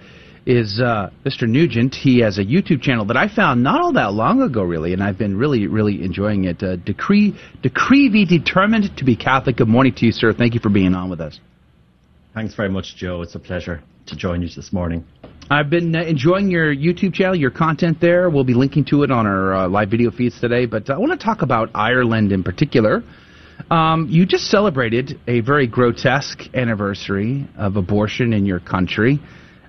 is uh, Mr. Nugent. He has a YouTube channel that I found not all that long ago, really, and I've been really, really enjoying it. Uh, Decree, Decree be determined to be Catholic. Good morning to you, sir. Thank you for being on with us. Thanks very much, Joe. It's a pleasure to join you this morning. I've been uh, enjoying your YouTube channel, your content there. We'll be linking to it on our uh, live video feeds today. But I want to talk about Ireland in particular. Um, you just celebrated a very grotesque anniversary of abortion in your country.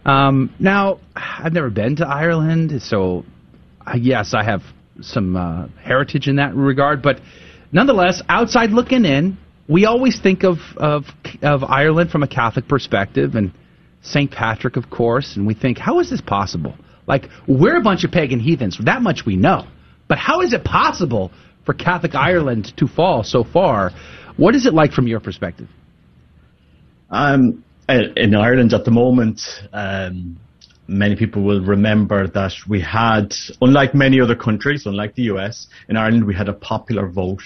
Um, now, I've never been to Ireland, so uh, yes, I have some uh, heritage in that regard. But nonetheless, outside looking in, we always think of, of of Ireland from a Catholic perspective, and St. Patrick, of course, and we think, how is this possible? Like, we're a bunch of pagan heathens. That much we know. But how is it possible for Catholic Ireland to fall so far? What is it like from your perspective? Um, in Ireland at the moment, um, many people will remember that we had, unlike many other countries, unlike the US, in Ireland we had a popular vote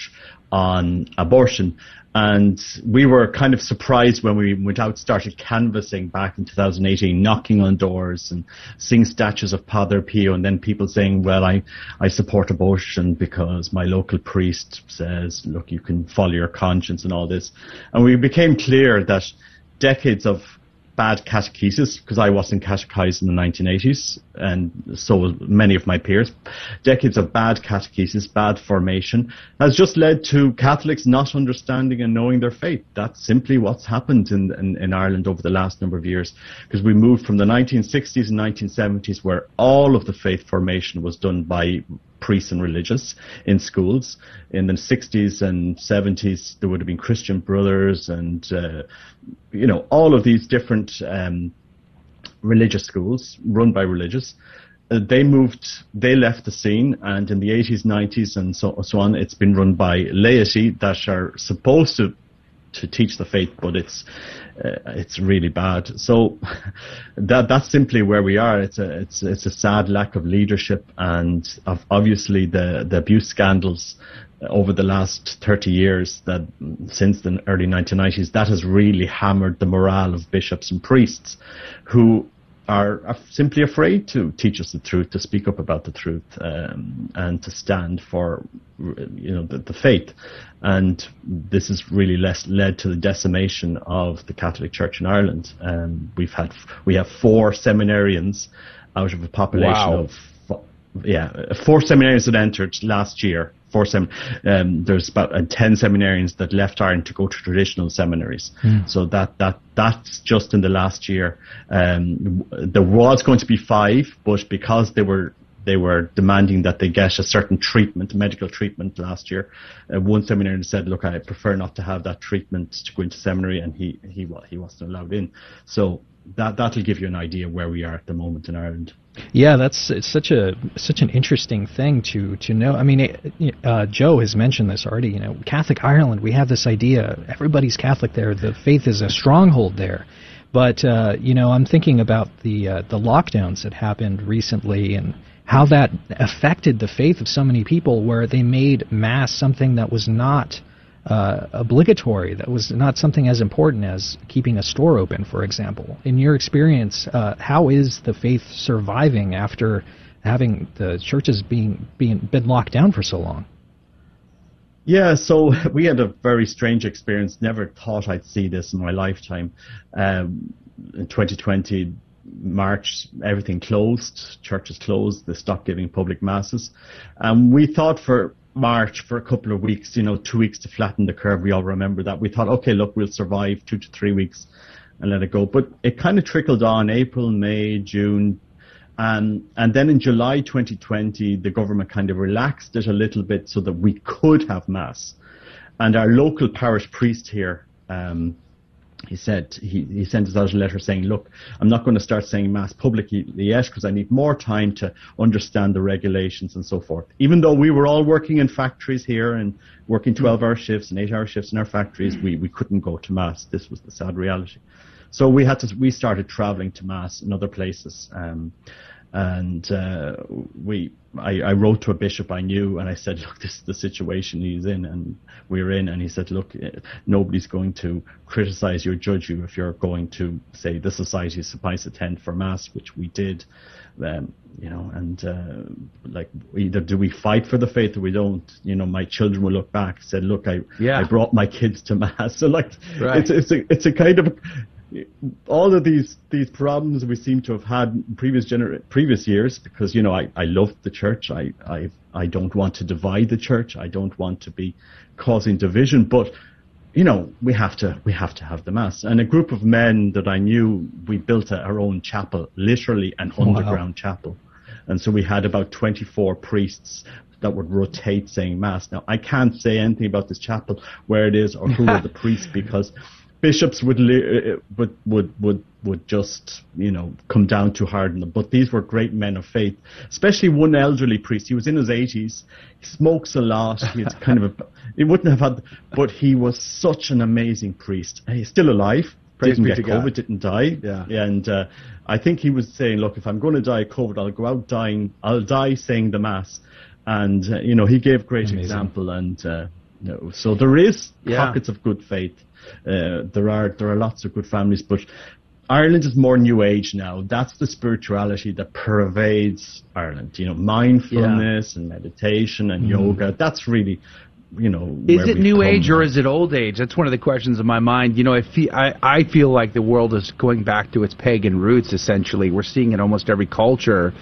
on abortion. And we were kind of surprised when we went out, started canvassing back in 2018, knocking on doors and seeing statues of Padre Pio, and then people saying, well, I, I support abortion because my local priest says, look, you can follow your conscience and all this. And we became clear that decades of bad catechesis because I wasn't catechized in the 1980s, and so many of my peers. Decades of bad catechesis, bad formation, has just led to Catholics not understanding and knowing their faith. That's simply what's happened in, in, in Ireland over the last number of years, because we moved from the 1960s and 1970s, where all of the faith formation was done by priests and religious in schools. In the 60s and 70s, there would have been Christian Brothers and, uh, you know, all of these different um, religious schools run by religious. Uh, they moved, they left the scene, and in the 80s, 90s, and so, so on, it's been run by laity that are supposed to to teach the faith, but it's uh, it's really bad. So (laughs) that that's simply where we are. It's a it's it's a sad lack of leadership, and obviously the the abuse scandals over the last 30 years that since the early 1990s that has really hammered the morale of bishops and priests who are, simply afraid to teach us the truth, to speak up about the truth, um, and to stand for you know the, the, faith. And this has really less led to the decimation of the Catholic Church in Ireland. Um, we've had we have four seminarians out of a population wow. of yeah four seminarians that entered last year four sem- um, there's about uh, 10 seminarians that left Ireland to go to traditional seminaries. Mm. So that, that, that's just in the last year. Um, there was going to be five, but because they were they were demanding that they get a certain treatment, medical treatment last year. Uh, one seminarian said, "Look, I prefer not to have that treatment to go into seminary," and he he he wasn't allowed in. So that that'll give you an idea where we are at the moment in Ireland. Yeah, that's it's such a such an interesting thing to to know. I mean, it, uh, Joe has mentioned this already. You know, Catholic Ireland, we have this idea everybody's Catholic there. The faith is a stronghold there. But uh, you know, I'm thinking about the uh, the lockdowns that happened recently and how that affected the faith of so many people, where they made mass something that was not uh, obligatory, that was not something as important as keeping a store open, for example. In your experience, uh, how is the faith surviving after having the churches being being been locked down for so long? Yeah, so (laughs) we had a very strange experience. Never thought I'd see this in my lifetime. Um, in 2020, March, everything closed, churches closed, they stopped giving public masses. And we thought for March for a couple of weeks, you know, two weeks to flatten the curve. We all remember that. We thought, okay, look, we'll survive two to three weeks and let it go. But it kind of trickled on April, May, June. Um, and then in July 2020, the government kind of relaxed it a little bit so that we could have mass. And our local parish priest here, um, he said he, he sent us out a letter saying, "Look, I'm not going to start saying mass publicly yet because I need more time to understand the regulations and so forth." Even though we were all working in factories here and working 12-hour shifts and 8-hour shifts in our factories, we we couldn't go to mass. This was the sad reality. So we had to we started traveling to mass in other places. Um, and uh, we I, I, wrote to a bishop I knew and I said, look, this is the situation he's in, and we're in. And he said, look, eh, nobody's going to criticize you or judge you if you're going to say the society is supposed to attend for mass, which we did. Um, you know, and uh, like either do we fight for the faith or we don't. You know, my children will look back and said, "Look, I yeah. I brought my kids to mass." (laughs) So like, right. it's it's a it's a kind of all of these these problems we seem to have had in previous gener- previous years because you know I, I love the church. I, I I don't want to divide the church. I don't want to be causing division. But you know we have to we have to have the mass. And a group of men that I knew we built a, our own chapel literally an wow. underground chapel. And so we had about 24 priests that would rotate saying mass. Now I can't say anything about this chapel where it is or who are the priests because bishops would li- uh, would would would would just you know come down too hard on them. But these were great men of faith, especially one elderly priest. He was in his 80s. He smokes a lot. He's kind of a, (laughs) he wouldn't have had, but he was such an amazing priest. He's still alive. Praise didn't get to God. COVID, didn't die. Yeah. And uh, I think he was saying, look, if I'm going to die of COVID, I'll go out dying. I'll die saying the mass. And uh, you know, he gave great Amazing. example. And uh, know, so there is Yeah. pockets of good faith. Uh, there are there are lots of good families, but Ireland is more new age now. That's the spirituality that pervades Ireland. You know, mindfulness and meditation and yoga. That's really, you know, Is it new age or is it old age? That's one of the questions in my mind. You know, I feel, I, I feel like the world is going back to its pagan roots, essentially. We're seeing it almost every culture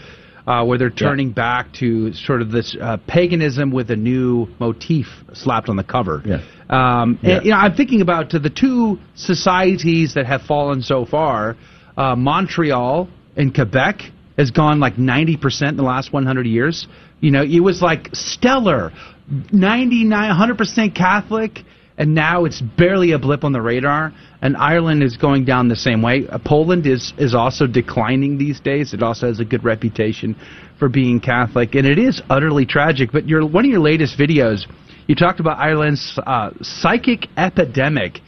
uh, where they're turning back to sort of this uh, paganism with a new motif slapped on the cover. Yeah. Um, Yeah. and, you know, I'm thinking about the two societies that have fallen so far. Uh, Montreal and Quebec has gone like 90% in the last 100 years. You know, it was like stellar, 99, 100% Catholic, and now it's barely a blip on the radar. And Ireland is going down the same way. Uh, Poland is is also declining these days. It also has a good reputation for being Catholic, and it is utterly tragic. But your one of your latest videos, you talked about Ireland's uh, psychic epidemic.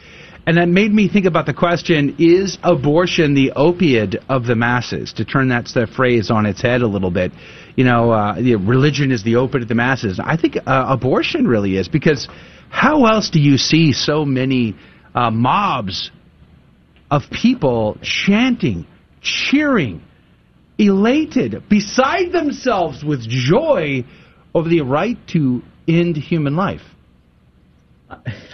And that made me think about the question is abortion the opiate of the masses? To turn that phrase on its head a little bit. You know, uh, religion is the opiate of the masses. I think uh, abortion really is because how else do you see so many uh, mobs of people chanting, cheering, elated, beside themselves with joy over the right to end human life?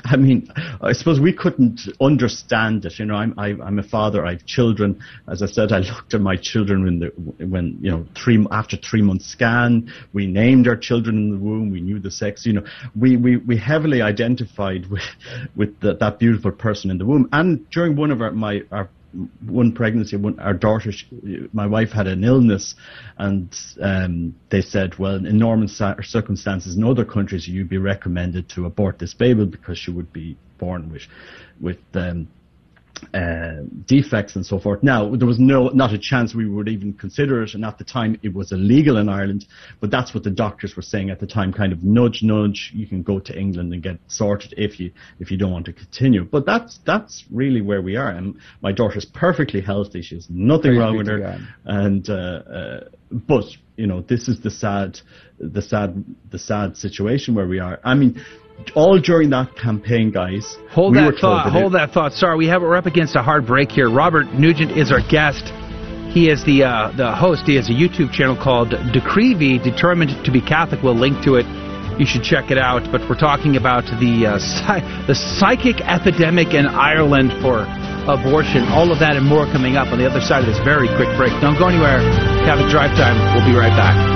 I mean, I suppose we couldn't understand it. You know, I'm I, I'm a father. I have children. As I said, I looked at my children when the when you know three after three month scan. We named our children in the womb. We knew the sex. You know, we we, we heavily identified with with the, that beautiful person in the womb. And during one of our my our one pregnancy, one, our daughter, she, my wife had an illness, and um, they said, well, in normal circumstances in other countries, you'd be recommended to abort this baby because she would be born with, with um, uh, defects and so forth. Now, there was no, not a chance we would even consider it, and at the time it was illegal in Ireland, but that's what the doctors were saying at the time, kind of nudge, nudge, you can go to England and get sorted if you, if you don't want to continue. But that's, that's really where we are, and my daughter's perfectly healthy, she has nothing Praise wrong with her, God. and, uh, uh, but, you know, this is the sad, the sad, the sad situation where we are. I mean, all during that campaign, guys. Hold we that thought. Hold it- that thought. Sorry, we have we're up against a hard break here. Robert Nugent is our guest. He is the uh, the host. He has a YouTube channel called Decreevy, Determined to be Catholic. We'll link to it. You should check it out. But we're talking about the uh, psy- the psychic epidemic in Ireland for abortion. All of that and more coming up on the other side of this very quick break. Don't go anywhere. Catholic Drive Time. We'll be right back.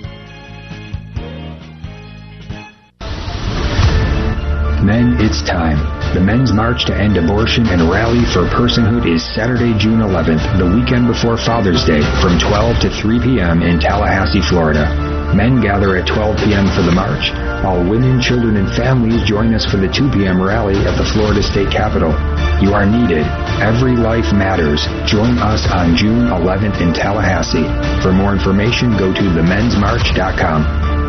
Men, it's time. The Men's March to End Abortion and Rally for Personhood is Saturday, June 11th, the weekend before Father's Day, from 12 to 3 p.m. in Tallahassee, Florida. Men gather at 12 p.m. for the march, while women, children, and families join us for the 2 p.m. rally at the Florida State Capitol. You are needed. Every life matters. Join us on June 11th in Tallahassee. For more information, go to themensmarch.com.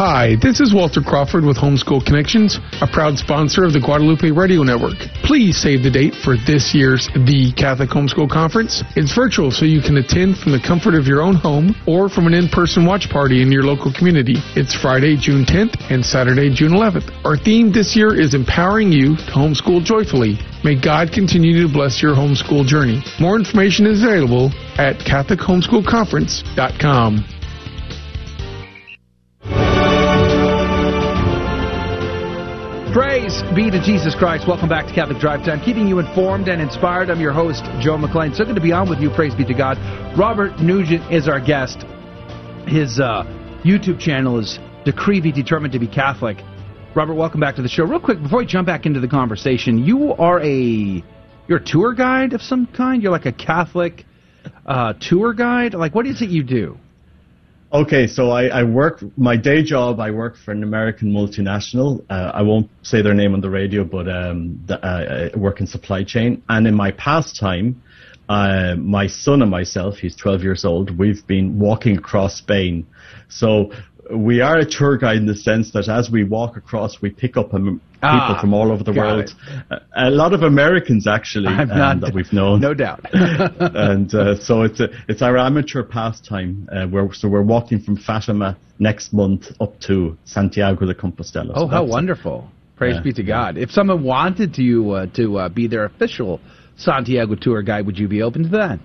Hi, this is Walter Crawford with Homeschool Connections, a proud sponsor of the Guadalupe Radio Network. Please save the date for this year's The Catholic Homeschool Conference. It's virtual, so you can attend from the comfort of your own home or from an in-person watch party in your local community. It's Friday, June 10th and Saturday, June 11th. Our theme this year is empowering you to homeschool joyfully. May God continue to bless your homeschool journey. More information is available at CatholicHomeschoolConference.com. Praise be to Jesus Christ. Welcome back to Catholic Drive Time, keeping you informed and inspired. I'm your host, Joe McClane. So good to be on with you. Praise be to God. Robert Nugent is our guest. His uh, YouTube channel is Decree Be Determined to be Catholic. Robert, welcome back to the show. Real quick, before we jump back into the conversation, you are a you're a tour guide of some kind. You're like a Catholic uh, tour guide. Like, what is it you do? Okay, so I, I, work my day job. I work for an American multinational. Uh, I won't say their name on the radio, but um, the, uh, I work in supply chain. And in my pastime, uh, my son and myself, he's 12 years old, we've been walking across Spain. So we are a tour guide in the sense that as we walk across, we pick up people ah, from all over the world. It. A lot of Americans actually um, that we've known, no doubt. (laughs) and uh, so it's a, it's our amateur pastime. Uh, we're, so we're walking from Fatima next month up to Santiago de Compostela. Oh, so how wonderful! Praise yeah, be to God. If someone wanted you uh, to uh, be their official Santiago tour guide, would you be open to that?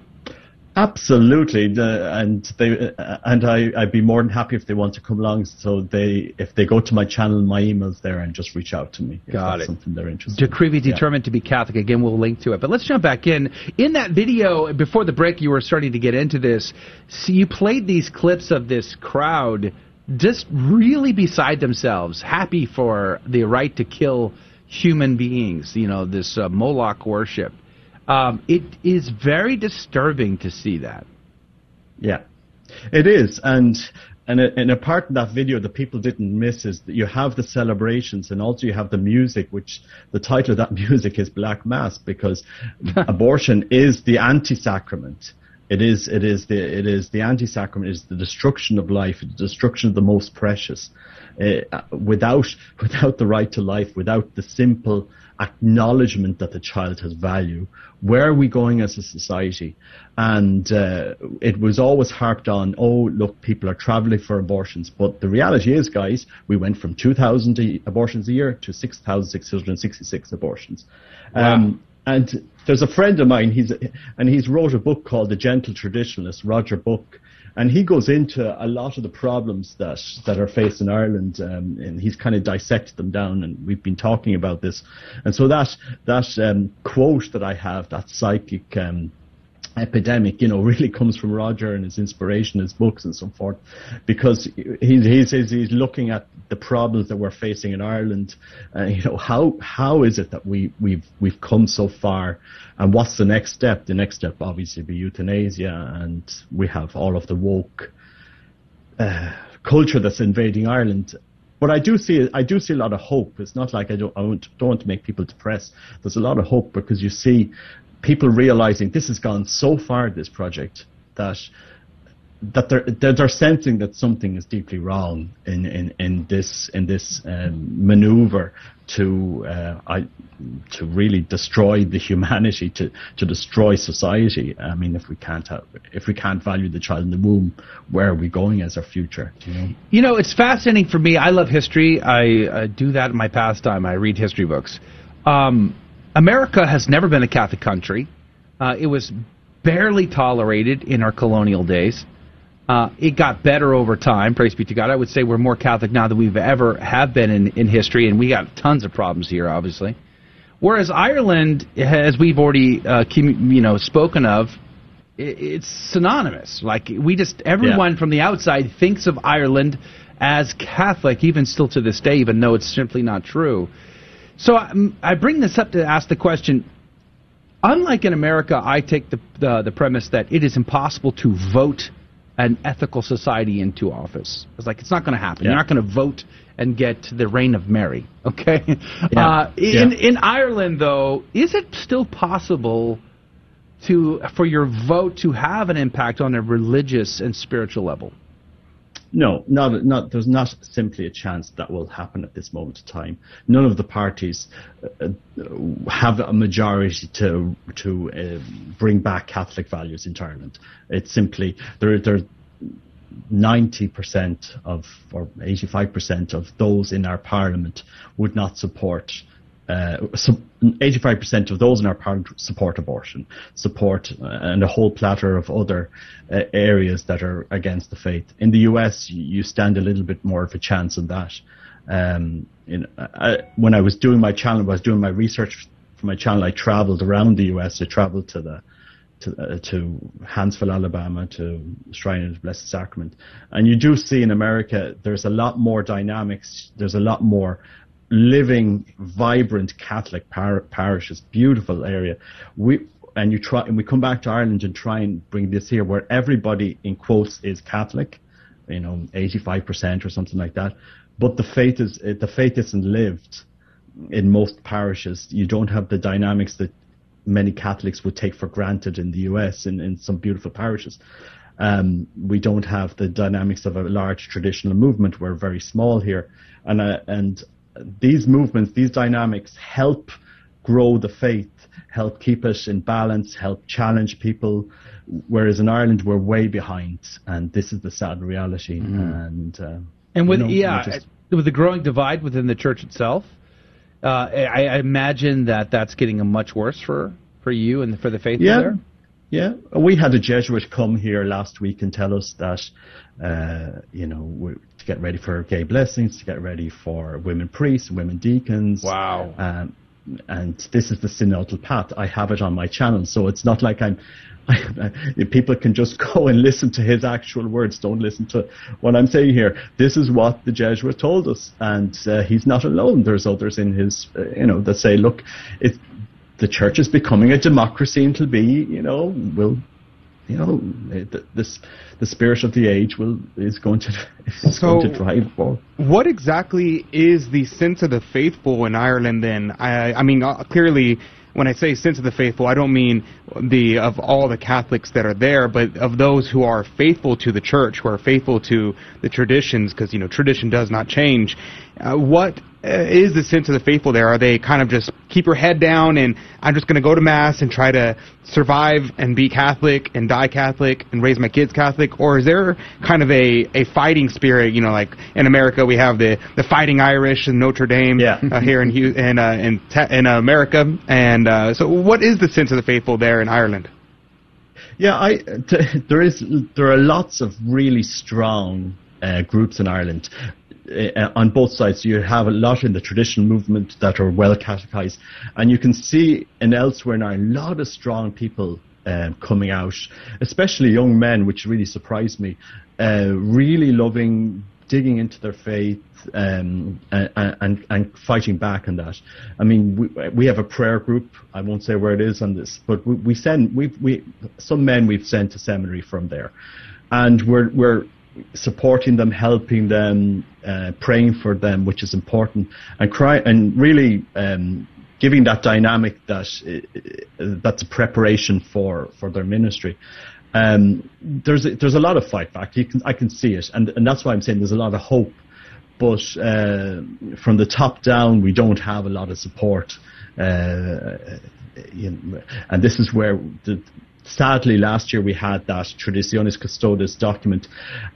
Absolutely, and they and I I'd be more than happy if they want to come along. So they if they go to my channel, my emails there, and just reach out to me. Got it. Something they're interested. Decree determined yeah. to be Catholic. Again, we'll link to it. But let's jump back in. In that video before the break, you were starting to get into this. So you played these clips of this crowd just really beside themselves, happy for the right to kill human beings. You know, this uh, Moloch worship. Um, it is very disturbing to see that. Yeah, it is, and and a, and a part of that video that people didn't miss is that you have the celebrations and also you have the music, which the title of that (laughs) music is Black Mass because (laughs) abortion is the anti-sacrament. It is it is the it is the anti-sacrament. It is the destruction of life, the destruction of the most precious. Uh, without (laughs) without the right to life, without the simple acknowledgement that the child has value. Where are we going as a society? And uh, it was always harped on, oh, look, people are traveling for abortions. But the reality is, guys, we went from 2,000 abortions a year to 6,666 abortions. Wow. Um, and there's a friend of mine, he's, and he's wrote a book called The Gentle Traditionalist, Roger Buck and he goes into a lot of the problems that that are faced in Ireland, um, and he's kind of dissected them down, and we've been talking about this, and so that that um, quote that I have, that psychic. Um, epidemic, you know, (laughs) really comes from Roger and his inspiration, his books and so forth, because he, says he's looking at the problems that we're facing in Ireland. Uh, you know, how how is it that we we've we've come so far, and what's the next step? The next step, obviously, be euthanasia, and we have all of the woke uh, culture that's invading Ireland. But I do see I do see a lot of hope. It's not like I don't I don't want to make people depressed. There's a lot of hope because you see people realizing this has gone so far, this project, that that they're, they're sensing that something is deeply wrong in, in, in this in this um, maneuver to uh, I, to really destroy the humanity to, to destroy society. I mean, if we can't have, if we can't value the child in the womb, where are we going as our future? You know, you know it's fascinating for me. I love history. I uh, do that in my pastime. I read history books. Um, America has never been a Catholic country. Uh, it was barely tolerated in our colonial days. Uh, it got better over time. Praise be to God. I would say we're more Catholic now than we've ever have been in, in history, and we got tons of problems here, obviously. Whereas Ireland, as we've already uh, you know spoken of, it's synonymous. Like we just everyone yeah. from the outside thinks of Ireland as Catholic, even still to this day, even though it's simply not true. So I, um, I bring this up to ask the question. Unlike in America, I take the, the, the premise that it is impossible to vote an ethical society into office. It's like it's not going to happen. Yeah. You're not going to vote and get the reign of Mary. (laughs) Okay. Yeah. Uh, in yeah. in Ireland, though, is it still possible to for your vote to have an impact on a religious and spiritual level? No, not, not, there's not simply a chance that will happen at this moment of time. None of the parties uh, have a majority to to uh, bring back Catholic values into Ireland. It's simply there. There 90% of or 85% of those in our parliament would not support uh, 85% of those in our parliament support abortion, support uh, and a whole platter of other uh, areas that are against the faith. In the US, you stand a little bit more of a chance on that. Um, in, I, when I was doing my channel, I was doing my research for my channel, I traveled around the US. I traveled to the to, uh, to Hanceville, Alabama, to Shrine of the Blessed Sacrament, and you do see in America there's a lot more dynamics. There's a lot more living, vibrant Catholic par- parishes, beautiful area. We and you try and we come back to Ireland and try and bring this here where everybody in quotes is Catholic, you know, 85% or something like that. But the faith is the faith isn't lived in most parishes. You don't have the dynamics that many Catholics would take for granted in the US in, in some beautiful parishes. Um, we don't have the dynamics of a large traditional movement. We're very small here, and uh, and these movements, these dynamics help grow the faith, help keep it in balance, help challenge people. Whereas in Ireland, we're way behind, and this is the sad reality. Mm. And uh, and with you know, yeah, just, with the growing divide within the church itself, uh, I, I, imagine that that's getting much worse for for you and for the faith yeah. there. Yeah, we had a Jesuit come here last week and tell us that, uh, you know, to get ready for gay blessings, to get ready for women priests, women deacons. Wow. Um, and this is the synodal path. I have it on my channel, so it's not like I'm. (laughs) people can just go and listen to his actual words. Don't listen to what I'm saying here. This is what the Jesuit told us, and uh, he's not alone. There's others in his, uh, you know, that say, look, it, the church is becoming a democracy and it'll be, you know, will, you know, the, this, the spirit of the age will is going to (laughs) is so going to drive for. What exactly is the sense of the faithful in Ireland? Then, I, I mean, uh, clearly, when I say sense of the faithful, I don't mean the of all the Catholics that are there, but of those who are faithful to the church, who are faithful to the traditions, because you know tradition does not change. Uh, what uh, is the sense of the faithful there? Are they kind of just keep your head down and I'm just going to go to mass and try to survive and be Catholic and die Catholic and raise my kids Catholic, or is there kind of a, a fighting spirit? You know, like in America we have the, the Fighting Irish and Notre Dame yeah. uh, here in in uh, in, in America, and uh, so what is the sense of the faithful there in Ireland? Yeah, I t- there is there are lots of really strong uh, groups in Ireland uh, on both sides. You have a lot in the traditional movement that are well catechized, and you can see in elsewhere now a lot of strong people um, coming out, especially young men, which really surprised me, uh, really loving digging into their faith um, and, and, fighting back on that. I mean, we, we have a prayer group. I won't say where it is on this, but we, we send we we some men we've sent to seminary from there, and we're we're supporting them, helping them, uh, praying for them, which is important, and cry and really um, giving that dynamic that uh, that's a preparation for for their ministry. Um, there's a, there's a lot of fight back. Can, I can see it, and and that's why I'm saying there's a lot of hope. But uh, from the top down, we don't have a lot of support, uh, you know, and this is where the, sadly last year we had that Traditionis Custodes document,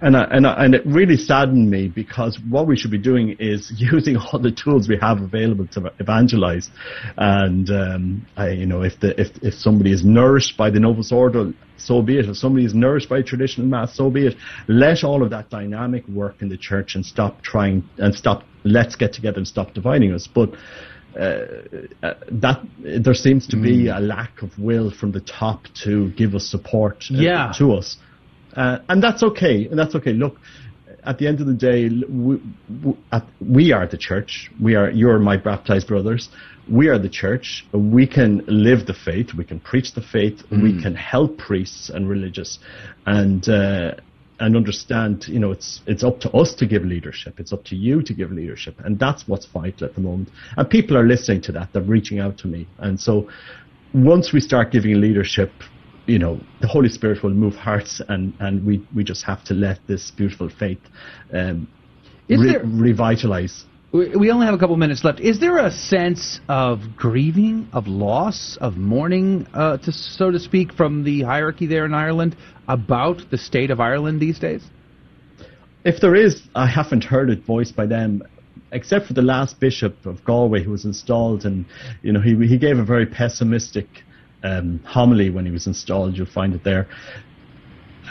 and I, and I, and it really saddened me because what we should be doing is (laughs) using all the tools we have available to evangelize, and um, I, you know if the if if somebody is nourished by the Novus Ordo, so be it. If somebody is nourished by traditional mass, so be it. Let all of that dynamic work in the church and stop trying and stop. Let's get together and stop dividing us, but. Uh, uh, that there seems to be Mm. a lack of will from the top to give us support uh, Yeah. to us, uh, and that's okay. And that's okay. Look, at the end of the day, we, we, at, we are the church. We are. You're my baptized brothers. We are the church. We can live the faith. We can preach the faith. We Mm. can help priests and religious, and uh, and understand. You know, it's it's up to us to give leadership. It's up to you to give leadership, and that's what's vital at the moment. And people are listening to that. They're reaching out to me, and so once we start giving leadership, you know, the Holy Spirit will move hearts, and, and we, we just have to let this beautiful faith um, re- revitalize. We only have a couple minutes left. Is there a sense of grieving, of loss, of mourning, uh, to so to speak, from the hierarchy there in Ireland about the state of Ireland these days? If there is, I haven't heard it voiced by them, except for the last bishop of Galway who was installed, and you know he he gave a very pessimistic um, homily when he was installed. You'll find it there.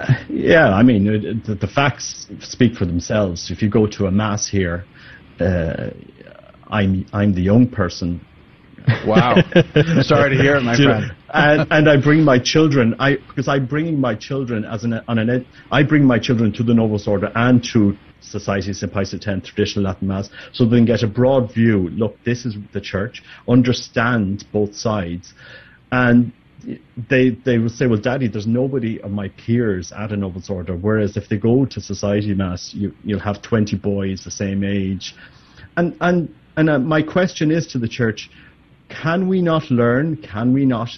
Uh, yeah, I mean the, the facts speak for themselves. If you go to a mass here, uh, I'm I'm the young person Wow. (laughs) Sorry to hear it, my Do you know, friend. and, and I bring my children. I because I'm bringing my children as an on an ed, I bring my children to the Novus Ordo and to Society St. Pius X traditional Latin Mass, so they can get a broad view. Look, this is the church. Understand both sides, and they they will say, well, Daddy, there's nobody of my peers at a Novus Ordo. Whereas if they go to Society Mass, you you'll have 20 boys the same age, and and and uh, my question is to the church: Can we not learn? Can we not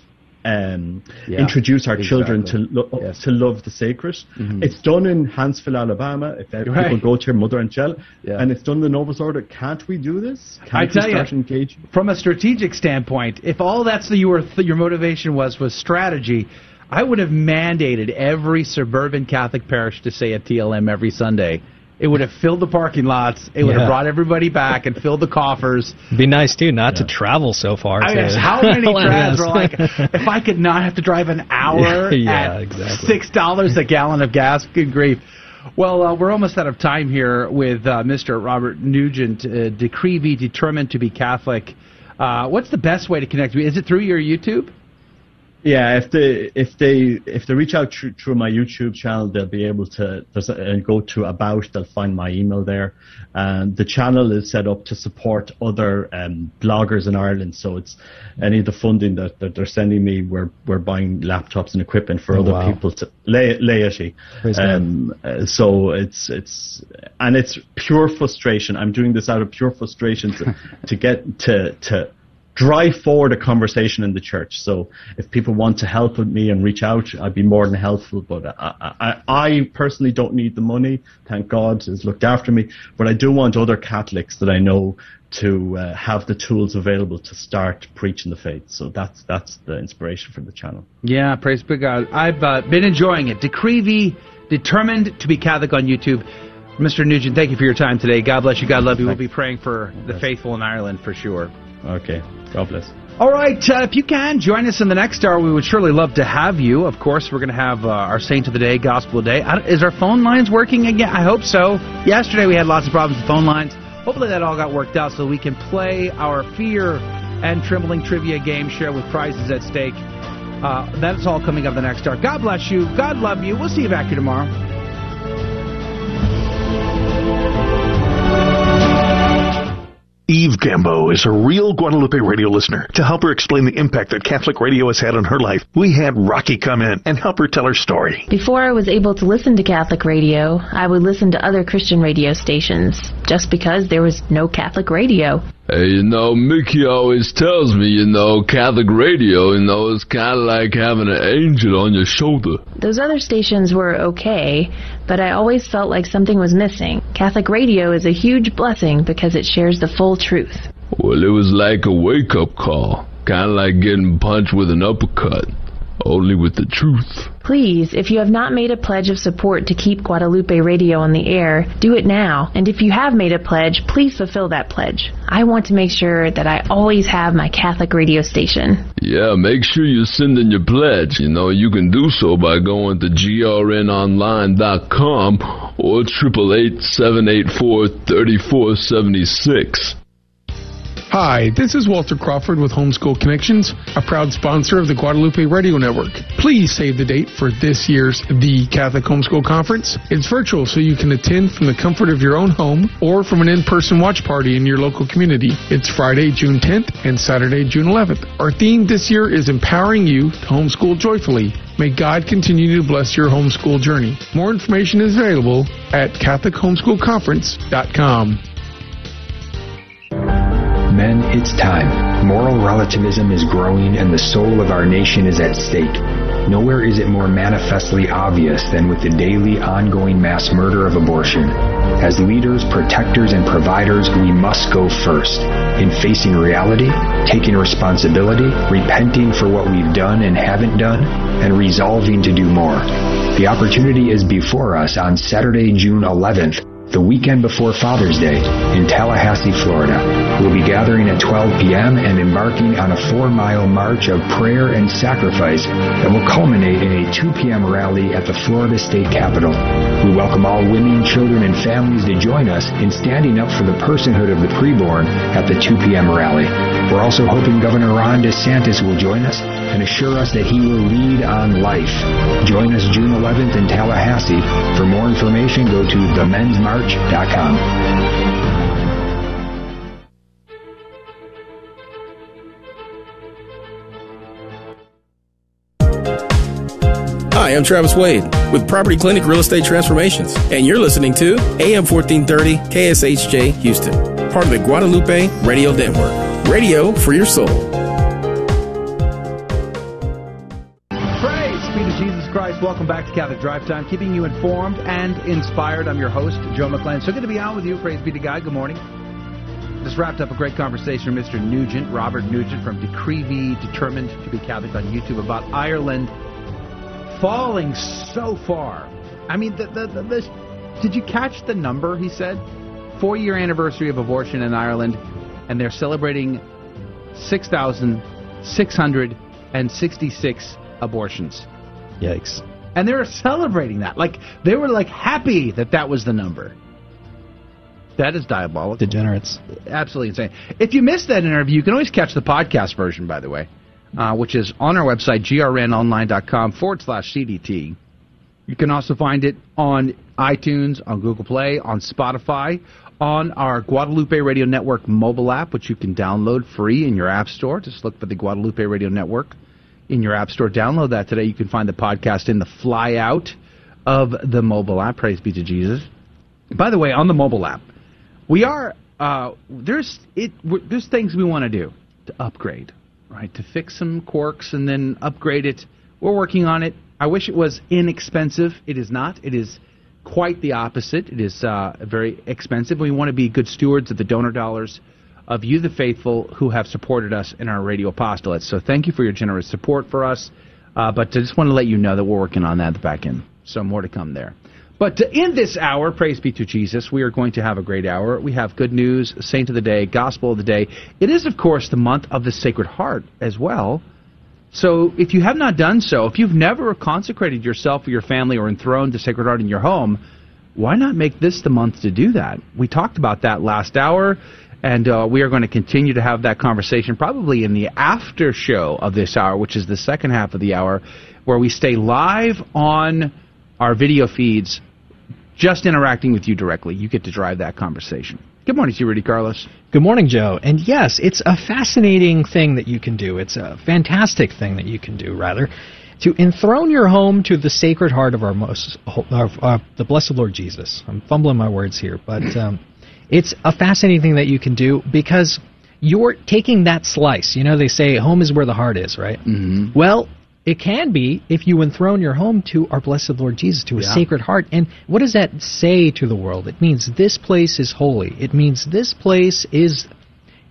um, Yeah, introduce our children to exactly. lo- to love the sacred? Mhm. It's done in Hanceville, Alabama. If Right. people go to your Mother Angelica, Yeah. and it's done in the Novus Ordo, can't we do this? Can't I we tell you, engaging? from a strategic standpoint, if all that's the, your your motivation was was strategy, I would have mandated every suburban Catholic parish to say a TLM every Sunday. It would have filled the parking lots. It would Yeah. have brought everybody back and filled the coffers. It'd Be nice too, not to travel so far. I to- mean, how many (laughs) Yes. were like, if I could not have to drive an hour (laughs) Yeah, at exactly. six dollars a gallon of gas, good grief. Well, uh, we're almost out of time here with uh, Mr. Robert Nugent, uh, Decree V, determined to be Catholic. Uh, what's the best way to connect with you? Is it through your YouTube? Yeah, if they if they if they reach out through, through my YouTube channel, they'll be able to and go to about. They'll find my email there. And the channel is set up to support other um, bloggers in Ireland. So it's any of the funding that, that they're sending me, we're we're buying laptops and equipment for Oh, other wow. people to lay, laity. Praise Um, uh, so it's it's and it's pure frustration. I'm doing this out of pure frustration to, to get to to drive forward a conversation in the church. So if people want to help with me and reach out, I'd be more than helpful. But I, I, I personally don't need the money. Thank God has looked after me. But I do want other Catholics that I know to uh, have the tools available to start preaching the faith. So that's that's the inspiration for the channel. Yeah, praise be God. I've uh, been enjoying it. Decree V, determined to be Catholic on YouTube. Mr. Nugent, thank you for your time today. God bless you. God love you. We'll be praying for the faithful in Ireland for sure. Okay. God bless. All right, uh, if you can, join us in the next hour. We would surely love to have you. Of course, we're going to have uh, our Saint of the Day, Gospel of Day. Is our phone lines working again? I hope so. Yesterday we had lots of problems with phone lines. Hopefully that all got worked out so we can play our fear and trembling trivia game share with prizes at stake. Uh, that's all coming up the next hour. God bless you. God love you. We'll see you back here tomorrow. Eve Gambo is a real Guadalupe radio listener. To help her explain the impact that Catholic radio has had on her life, we had Rocky come in and help her tell her story. Before I was able to listen to Catholic radio, I would listen to other Christian radio stations, just because there was no Catholic radio. Hey, you know, Mickey always tells me, you know, Catholic radio, you know, is kind of like having an angel on your shoulder. Those other stations were okay, but I always felt like something was missing. Catholic radio is a huge blessing because it shares the full truth. Well, it was like a wake up call. Kind of like getting punched with an uppercut, only with the truth. Please, if you have not made a pledge of support to keep Guadalupe Radio on the air, do it now. And if you have made a pledge, please fulfill that pledge. I want to make sure that I always have my Catholic radio station. Yeah, make sure you send in your pledge. You know, you can do so by going to grnonline.com or 888-784-3476. Hi, this is Walter Crawford with Homeschool Connections, a proud sponsor of the Guadalupe Radio Network. Please save the date for this year's The Catholic Homeschool Conference. It's virtual, so you can attend from the comfort of your own home or from an in-person watch party in your local community. It's Friday, June 10th and Saturday, June 11th. Our theme this year is empowering you to homeschool joyfully. May God continue to bless your homeschool journey. More information is available at CatholicHomeschoolConference.com. Men, it's time. Moral relativism is growing and the soul of our nation is at stake. Nowhere is it more manifestly obvious than with the daily ongoing mass murder of abortion. As leaders, protectors, and providers, we must go first in facing reality, taking responsibility, repenting for what we've done and haven't done, and resolving to do more. The opportunity is before us on Saturday, June 11th the weekend before Father's Day in Tallahassee, Florida. We'll be gathering at 12 p.m. and embarking on a four mile march of prayer and sacrifice that will culminate in a 2 p.m. rally at the Florida State Capitol. We welcome all women, children, and families to join us in standing up for the personhood of the preborn at the 2 p.m. rally. We're also hoping Governor Ron DeSantis will join us and assure us that he will lead on life. Join us June 11th in Tallahassee. For more information, go to themensmarch.com. Hi, I'm Travis Wade with Property Clinic Real Estate Transformations, and you're listening to AM 1430 KSHJ Houston, part of the Guadalupe Radio Network. Radio for your soul. Christ. Welcome back to Catholic Drive Time, keeping you informed and inspired. I'm your host, Joe McClane. So good to be on with you. Praise be to God. Good morning. Just wrapped up a great conversation with Mr. Nugent, Robert Nugent from Decree V, Determined to be Catholic on YouTube about Ireland falling so far. I mean, the, the, the, the, did you catch the number he said? Four year anniversary of abortion in Ireland, and they're celebrating 6,666 abortions. Yikes. And they were celebrating that. Like, they were like happy that that was the number. That is diabolical. Degenerates. Absolutely insane. If you missed that interview, you can always catch the podcast version, by the way uh, which is on our website, grnonline.com forward slash CDT. You can also find it on iTunes, on Google Play, on Spotify, on our Guadalupe Radio Network mobile app, which you can download free in your App Store. Just look for the Guadalupe Radio Network in your App Store. Download that today. You can find the podcast in the flyout of the mobile app. Praise be to Jesus. By the way, on the mobile app, we are uh, there's it there's things we want to do to upgrade right? To fix some quirks and then upgrade it. We're working on it. I wish it was inexpensive. It is not. It is quite the opposite. It is uh, very expensive. We want to be good stewards of the donor dollars of you, the faithful, who have supported us in our radio apostolates. So thank you for your generous support for us. Uh, but I just want to let you know that we're working on that at the back end. So more to come there. But in this hour, praise be to Jesus, we are going to have a great hour. We have good news, saint of the day, gospel of the day. It is, of course, the month of the Sacred Heart as well. So if you have not done so, if you've never consecrated yourself or your family or enthroned the Sacred Heart in your home, why not make this the month to do that? We talked about that last hour, and uh, we are going to continue to have that conversation probably in the after show of this hour, which is the second half of the hour, where we stay live on our video feeds just interacting with you directly. You get to drive that conversation. Good morning to you, Rudy Carlos. Good morning, Joe. And yes, it's a fascinating thing that you can do. It's a fantastic thing that you can do, rather, to enthrone your home to the sacred heart of our most, of, uh, the blessed Lord Jesus. I'm fumbling my words here, but um, it's a fascinating thing that you can do because you're taking that slice. You know, they say home is where the heart is, right? Mm-hmm. Well, it can be if you enthrone your home to our blessed Lord Jesus, to his Yeah. sacred heart. And what does that say to the world? It means this place is holy. It means this place is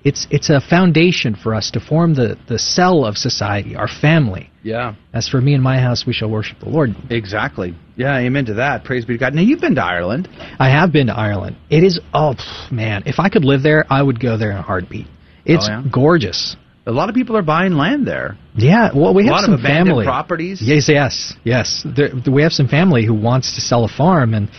it's it's a foundation for us to form the, the cell of society, our family. Yeah. As for me and my house, we shall worship the Lord. Exactly. Yeah, amen to that. Praise be to God. Now, you've been to Ireland. I have been to Ireland. It is, oh, pff, man, if I could live there, I would go there in a heartbeat. It's Oh, yeah? gorgeous. A lot of people are buying land there. Yeah, well, we A have some family properties. Yes, yes, yes. There, we have some family who wants to sell a farm, and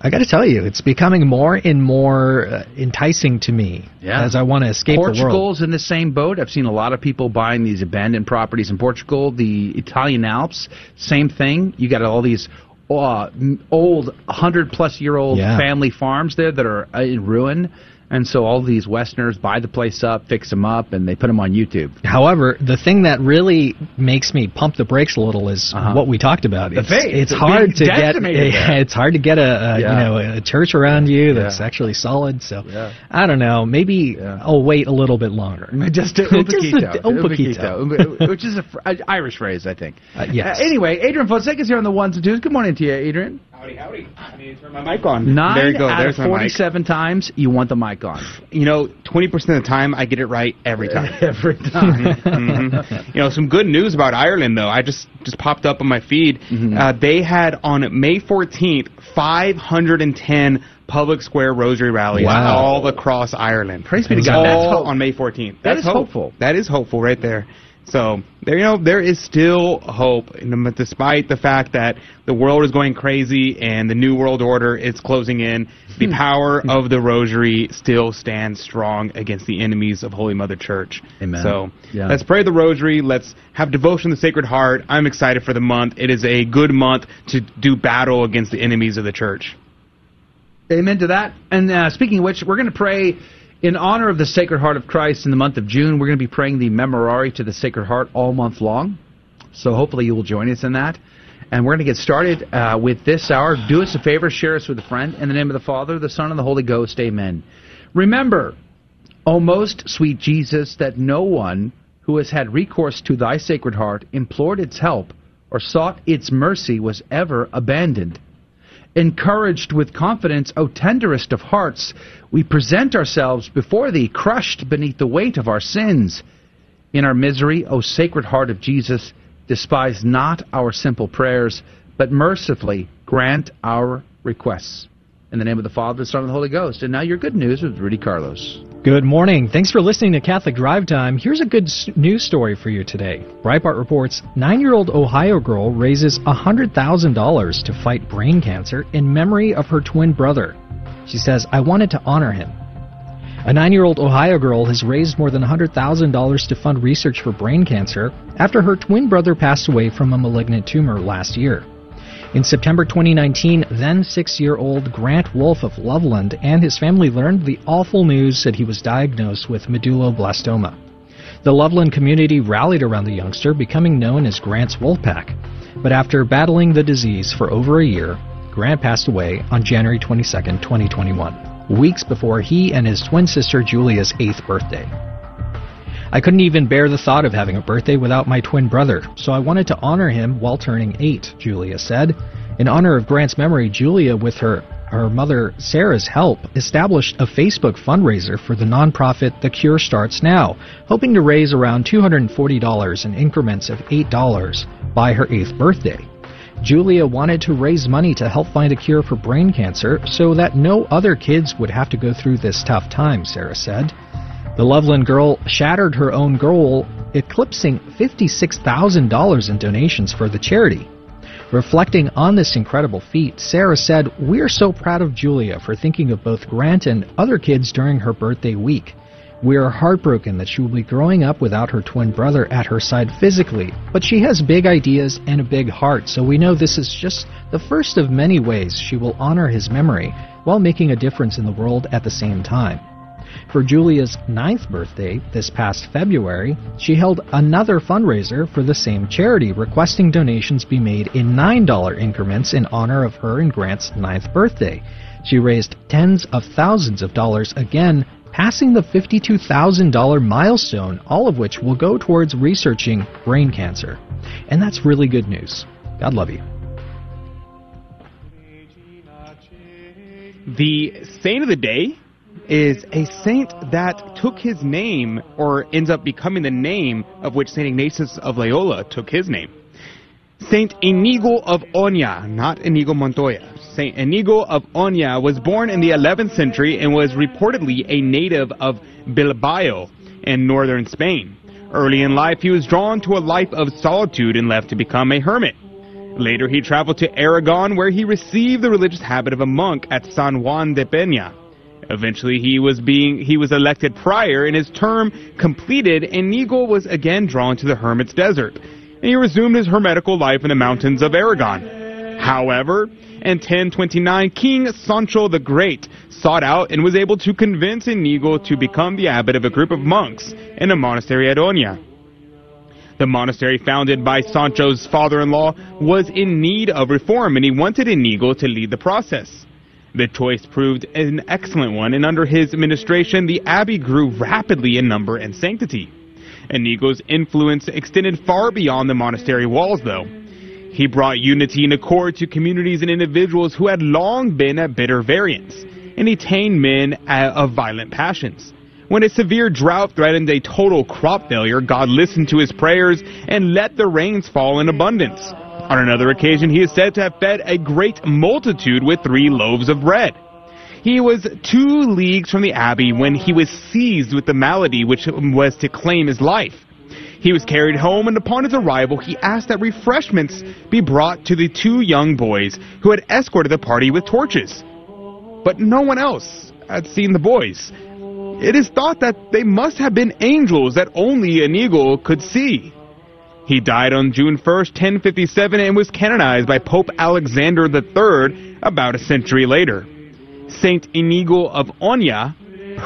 I got to tell you, it's becoming more and more uh, enticing to me Yeah. as I want to escape the world. Portugal's in the same boat. I've seen a lot of people buying these abandoned properties in Portugal. The Italian Alps, same thing. You got all these uh, old, hundred plus year old Yeah. family farms there that are uh, in ruin. And so all these Westerners buy the place up, fix them up, and they put them on YouTube. However, the thing that really makes me pump the brakes a little is Uh-huh. what we talked about. The it's, faith. it's hard to get. decimated. (laughs) It's hard to get a, a Yeah. you know a church around you that's Yeah. actually solid. So Yeah. I don't know. Maybe I'll wait a little bit longer. (laughs) Just a, (laughs) Just a- un un poquito, poquito. which is an Irish phrase, I think. Uh, yes. Uh, anyway, Adrian Fonseca's here on the ones and twos. Good morning to you, Adrian. Howdy, howdy. I need to turn my mic on. Nine there you go. out There's of my mic. 47 times, you want the mic on. You know, 20% of the time, I get it right every time. (laughs) Every time. Mhm. You know, some good news about Ireland, though. I just just popped up on my feed. Mm-hmm. Uh, they had on May 14th 510 public square rosary rallies Wow. all across Ireland. Praise be to God. That's All hope. on May 14th. That That's hope. hopeful. That is hopeful right there. So there, you know, there is still hope, despite the fact that the world is going crazy and the new world order is closing in. The power of the Rosary still stands strong against the enemies of Holy Mother Church. Amen. So Yeah. let's pray the Rosary. Let's have devotion to the Sacred Heart. I'm excited for the month. It is a good month to do battle against the enemies of the Church. Amen to that. And uh, speaking of which, we're going to pray in honor of the Sacred Heart of Christ in the month of June. We're going to be praying the Memorare to the Sacred Heart all month long. So hopefully you will join us in that. And we're going to get started uh, with this hour. Do us a favor, share us with a friend. In the name of the Father, the Son, and the Holy Ghost, amen. Remember, O most sweet Jesus, that no one who has had recourse to thy Sacred Heart, implored its help, or sought its mercy was ever abandoned. Encouraged with confidence, O tenderest of hearts, we present ourselves before thee, crushed beneath the weight of our sins. In our misery, O Sacred Heart of Jesus, despise not our simple prayers, but mercifully grant our requests. In the name of the Father, the Son, and the Holy Ghost. And now your good news with Rudy Carlos. Good morning. Thanks for listening to Catholic Drive Time. Here's a good news story for you today. Breitbart reports nine year old Ohio girl raises $100,000 to fight brain cancer in memory of her twin brother. She says, I wanted to honor him. A nine year old Ohio girl has raised more than $100,000 to fund research for brain cancer after her twin brother passed away from a malignant tumor last year. In September 2019, then six year old Grant Wolf of Loveland and his family learned the awful news that he was diagnosed with medulloblastoma. The Loveland community rallied around the youngster, becoming known as Grant's Wolfpack. But after battling the disease for over a year, Grant passed away on January 22, 2021, weeks before he and his twin sister Julia's eighth birthday. I couldn't even bear the thought of having a birthday without my twin brother, so I wanted to honor him while turning eight, Julia said. In honor of Grant's memory, Julia, with her, her mother Sarah's help, established a Facebook fundraiser for the nonprofit The Cure Starts Now, hoping to raise around $240 in increments of $8 by her eighth birthday. Julia wanted to raise money to help find a cure for brain cancer so that no other kids would have to go through this tough time, Sarah said. The Loveland girl shattered her own goal, eclipsing $56,000 in donations for the charity. Reflecting on this incredible feat, Sarah said, We're so proud of Julia for thinking of both Grant and other kids during her birthday week. We are heartbroken that she will be growing up without her twin brother at her side physically, but she has big ideas and a big heart, so we know this is just the first of many ways she will honor his memory while making a difference in the world at the same time. For Julia's ninth birthday, this past February, she held another fundraiser for the same charity, requesting donations be made in $9 increments in honor of her and Grant's ninth birthday. She raised tens of thousands of dollars again, passing the $52,000 milestone, all of which will go towards researching brain cancer. And that's really good news. God love you. The saint of the day is a saint that took his name, or ends up becoming the name of which Saint Ignatius of Loyola took his name. Saint Inigo of Oña, not Inigo Montoya. Saint Inigo of Oña was born in the 11th century and was reportedly a native of Bilbao in northern Spain. Early in life, he was drawn to a life of solitude and left to become a hermit. Later, he traveled to Aragon, where he received the religious habit of a monk at San Juan de Peña. Eventually, he was being he was elected prior, and his term completed. Inigo was again drawn to the hermit's desert, and he resumed his hermetical life in the mountains of Aragon. However, in 1029, King Sancho the Great sought out and was able to convince Inigo to become the abbot of a group of monks in a monastery at Oña. The monastery founded by Sancho's father-in-law was in need of reform, and he wanted Inigo to lead the process. The choice proved an excellent one, and under his administration, the abbey grew rapidly in number and sanctity. Inigo's influence extended far beyond the monastery walls, though. He brought unity and accord to communities and individuals who had long been at bitter variance, and he tamed men of violent passions. When a severe drought threatened a total crop failure, God listened to his prayers and let the rains fall in abundance. On another occasion, he is said to have fed a great multitude with three loaves of bread. He was two leagues from the abbey when he was seized with the malady which was to claim his life. He was carried home, and upon his arrival, he asked that refreshments be brought to the two young boys who had escorted the party with torches. But no one else had seen the boys. It is thought that they must have been angels that only Inigo could see. He died on June 1st, 1057, and was canonized by Pope Alexander III about a century later. Saint Inigo of Oña,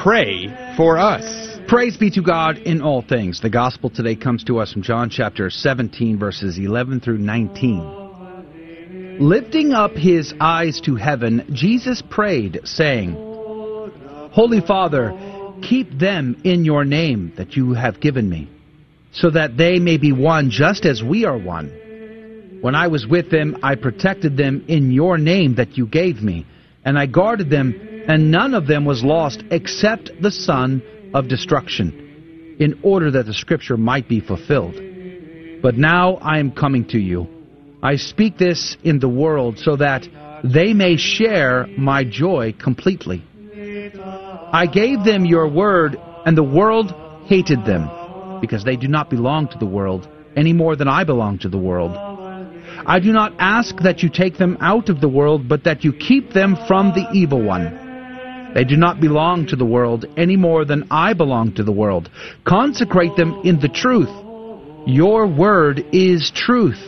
pray for us. Praise be to God in all things. The gospel today comes to us from John chapter 17, verses 11 through 19. Lifting up his eyes to heaven, Jesus prayed, saying, Holy Father, keep them in your name that you have given me, so that they may be one just as we are one. When I was with them, I protected them in your name that you gave me, and I guarded them, and none of them was lost except the son of destruction, in order that the scripture might be fulfilled. But now I am coming to you. I speak this in the world so that they may share my joy completely. I gave them your word, and the world hated them, because they do not belong to the world any more than I belong to the world. I do not ask that you take them out of the world, but that you keep them from the evil one. They do not belong to the world any more than I belong to the world. Consecrate them in the truth. Your word is truth.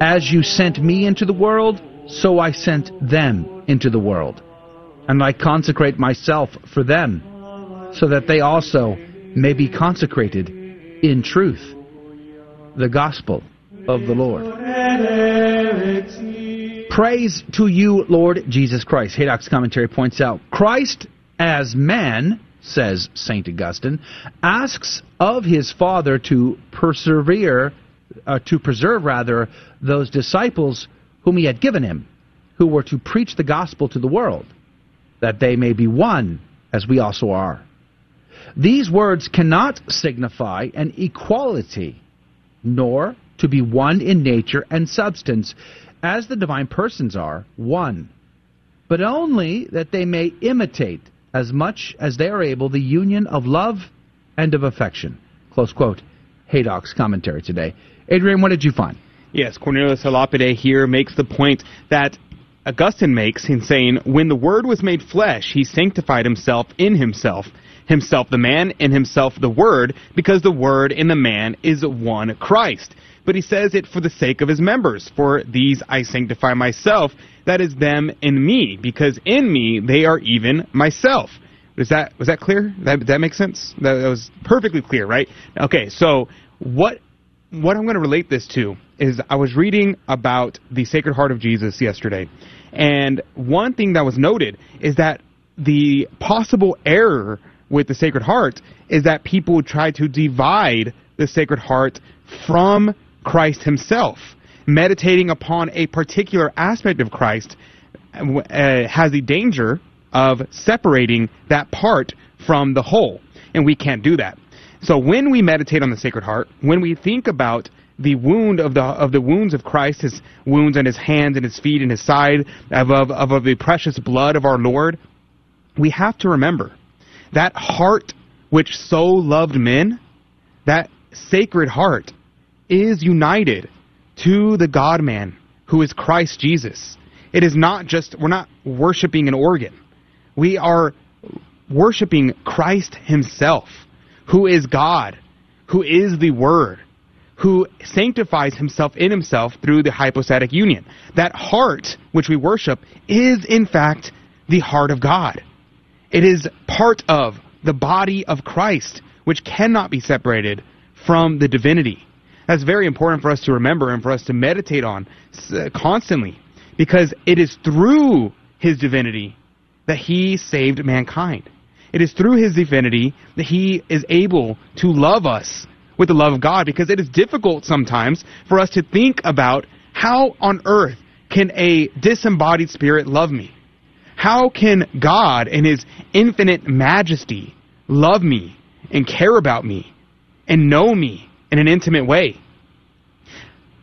As you sent me into the world, so I sent them into the world. And I consecrate myself for them, so that they also may be consecrated in truth. The Gospel of the Lord. Praise to you, Lord Jesus Christ. Haydock's commentary points out Christ as man, says St. Augustine, asks of his Father to persevere, uh, to preserve rather, those disciples whom he had given him, who were to preach the gospel to the world, that they may be one as we also are. These words cannot signify an equality, nor to be one in nature and substance, as the divine persons are one, but only that they may imitate as much as they are able the union of love and of affection. Close quote. Haydock's commentary today. Adrian, what did you find? Yes, Cornelius a here makes the point that Augustine makes in saying, When the Word was made flesh, he sanctified himself in himself, himself the man, and himself the Word, because the Word in the man is one Christ but he says it for the sake of his members. For these I sanctify myself, that is them in me, because in me they are even myself. Was that was that clear? That that makes sense. That, that was perfectly clear, right? Okay, so what what I'm going to relate this to is I was reading about the Sacred Heart of Jesus yesterday, and one thing that was noted is that the possible error with the Sacred Heart is that people try to divide the Sacred Heart from Christ himself. Meditating upon a particular aspect of Christ uh, has the danger of separating that part from the whole, and we can't do that. So when we meditate on the Sacred Heart, when we think about the wound of the of the wounds of Christ, his wounds on his hands and his feet and his side, of, of, of the precious blood of our Lord, we have to remember that heart which so loved men, that sacred heart is united to the God man who is Christ Jesus. It is not just, we're not worshiping an organ. We are worshiping Christ himself, who is God, who is the Word, who sanctifies himself in himself through the hypostatic union. That heart which we worship is, in fact, the heart of God. It is part of the body of Christ, which cannot be separated from the divinity. That's very important for us to remember and for us to meditate on constantly because it is through his divinity that he saved mankind. It is through his divinity that he is able to love us with the love of God because it is difficult sometimes for us to think about how on earth can a disembodied spirit love me? How can God in his infinite majesty love me and care about me and know me in an intimate way.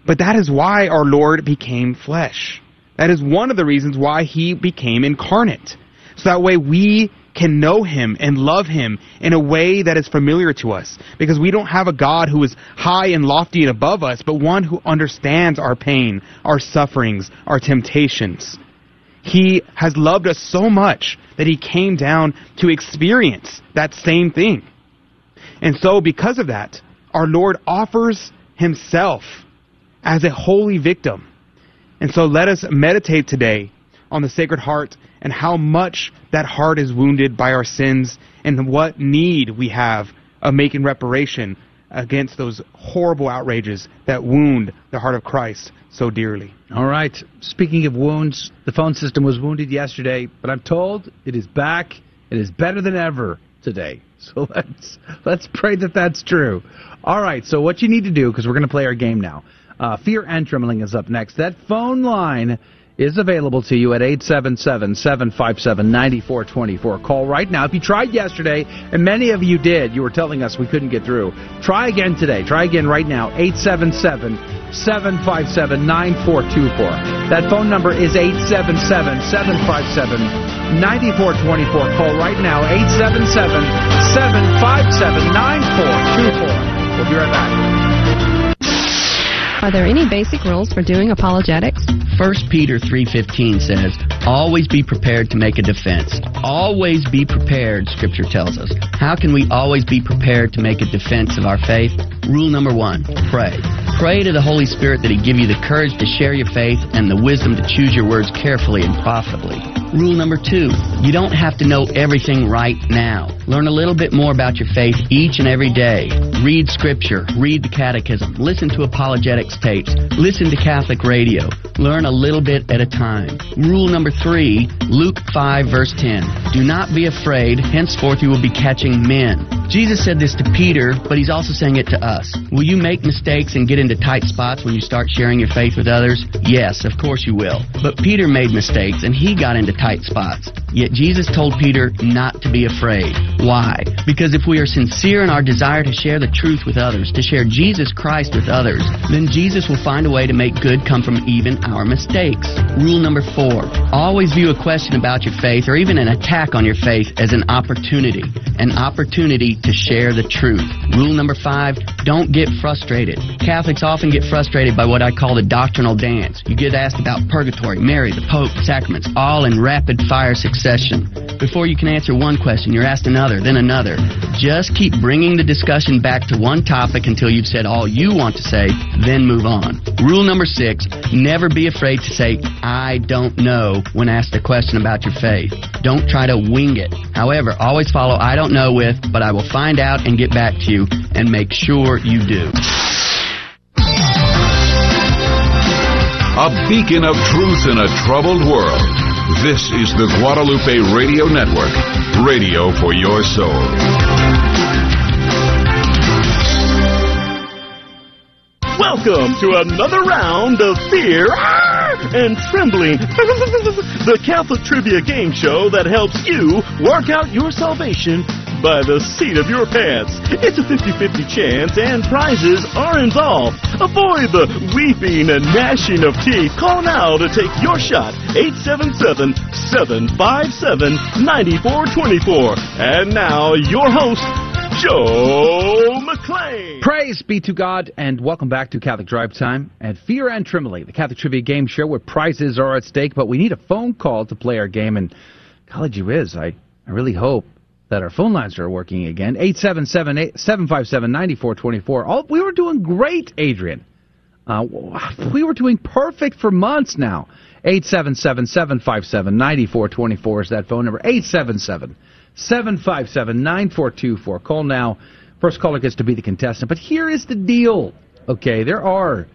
But that is why our Lord became flesh. That is one of the reasons why he became incarnate. So that way we can know him and love him in a way that is familiar to us. Because we don't have a God who is high and lofty and above us, but one who understands our pain, our sufferings, our temptations. He has loved us so much that he came down to experience that same thing. And so, because of that, our Lord offers himself as a holy victim. And so, let us meditate today on the Sacred Heart and how much that heart is wounded by our sins and what need we have of making reparation against those horrible outrages that wound the heart of Christ so dearly. All right. Speaking of wounds, the phone system was wounded yesterday, but I'm told it is back. It is better than ever today. So (laughs) let's let's pray that that's true. All right. So what you need to do, because we're going to play our game now. Uh, Fear and Trembling is up next. That phone line is available to you at 877-757-9424. Call right now. If you tried yesterday, and many of you did, you were telling us we couldn't get through. Try again today. Try again right now. 877-757-9424. That phone number is 877-757-9424. Call right now. 877-757-9424. We'll be right back. Are there any basic rules for doing apologetics? 1 Peter 3:15 says, "Always be prepared to make a defense." Always be prepared, scripture tells us. How can we always be prepared to make a defense of our faith? Rule number 1, pray. Pray to the Holy Spirit that he give you the courage to share your faith and the wisdom to choose your words carefully and profitably. Rule number two, you don't have to know everything right now. Learn a little bit more about your faith each and every day. Read scripture, read the catechism, listen to apologetics tapes, listen to Catholic radio. Learn a little bit at a time. Rule number three, Luke 5 verse 10. Do not be afraid, henceforth you will be catching men. Jesus said this to Peter, but he's also saying it to us. Will you make mistakes and get into tight spots when you start sharing your faith with others? Yes, of course you will. But Peter made mistakes and he got into tight spots. Yet Jesus told Peter not to be afraid. Why? Because if we are sincere in our desire to share the truth with others, to share Jesus Christ with others, then Jesus will find a way to make good come from even our mistakes. Rule number four. Always view a question about your faith or even an attack on your faith as an opportunity. An opportunity to share the truth. Rule number five. Don't get frustrated. Catholics often get frustrated by what I call the doctrinal dance. You get asked about purgatory, Mary, the Pope, sacraments, all in rapid fire succession. Before you can answer one question, you're asked another, then another. Just keep bringing the discussion back to one topic until you've said all you want to say, then move on. Rule number six, never be afraid to say, I don't know when asked a question about your faith. Don't try to wing it. However, always follow I don't know with, but I will find out and get back to you, and make sure you do. A beacon of truth in a troubled world. This is the Guadalupe Radio Network, radio for your soul. Welcome to another round of Fear ah! And Trembling, (laughs) the Catholic Trivia Game Show that helps you work out your salvation by the seat of your pants. It's a 50-50 chance and prizes are involved. Avoid the weeping and gnashing of teeth. Call now to take your shot. 877-757-9424. And now, your host, Joe McClane. Praise be to God, and welcome back to Catholic Drive Time and Fear and Trembling, the Catholic Trivia Game Show where prizes are at stake, but we need a phone call to play our game, and college you is. I, I really hope that our phone lines are working again. 877-757-9424. we were doing great, Adrian. Uh, we were doing perfect for months now. 877-757-9424 is that phone number. 877-757-9424. Call now. First caller gets to be the contestant. But here is the deal. Okay, there are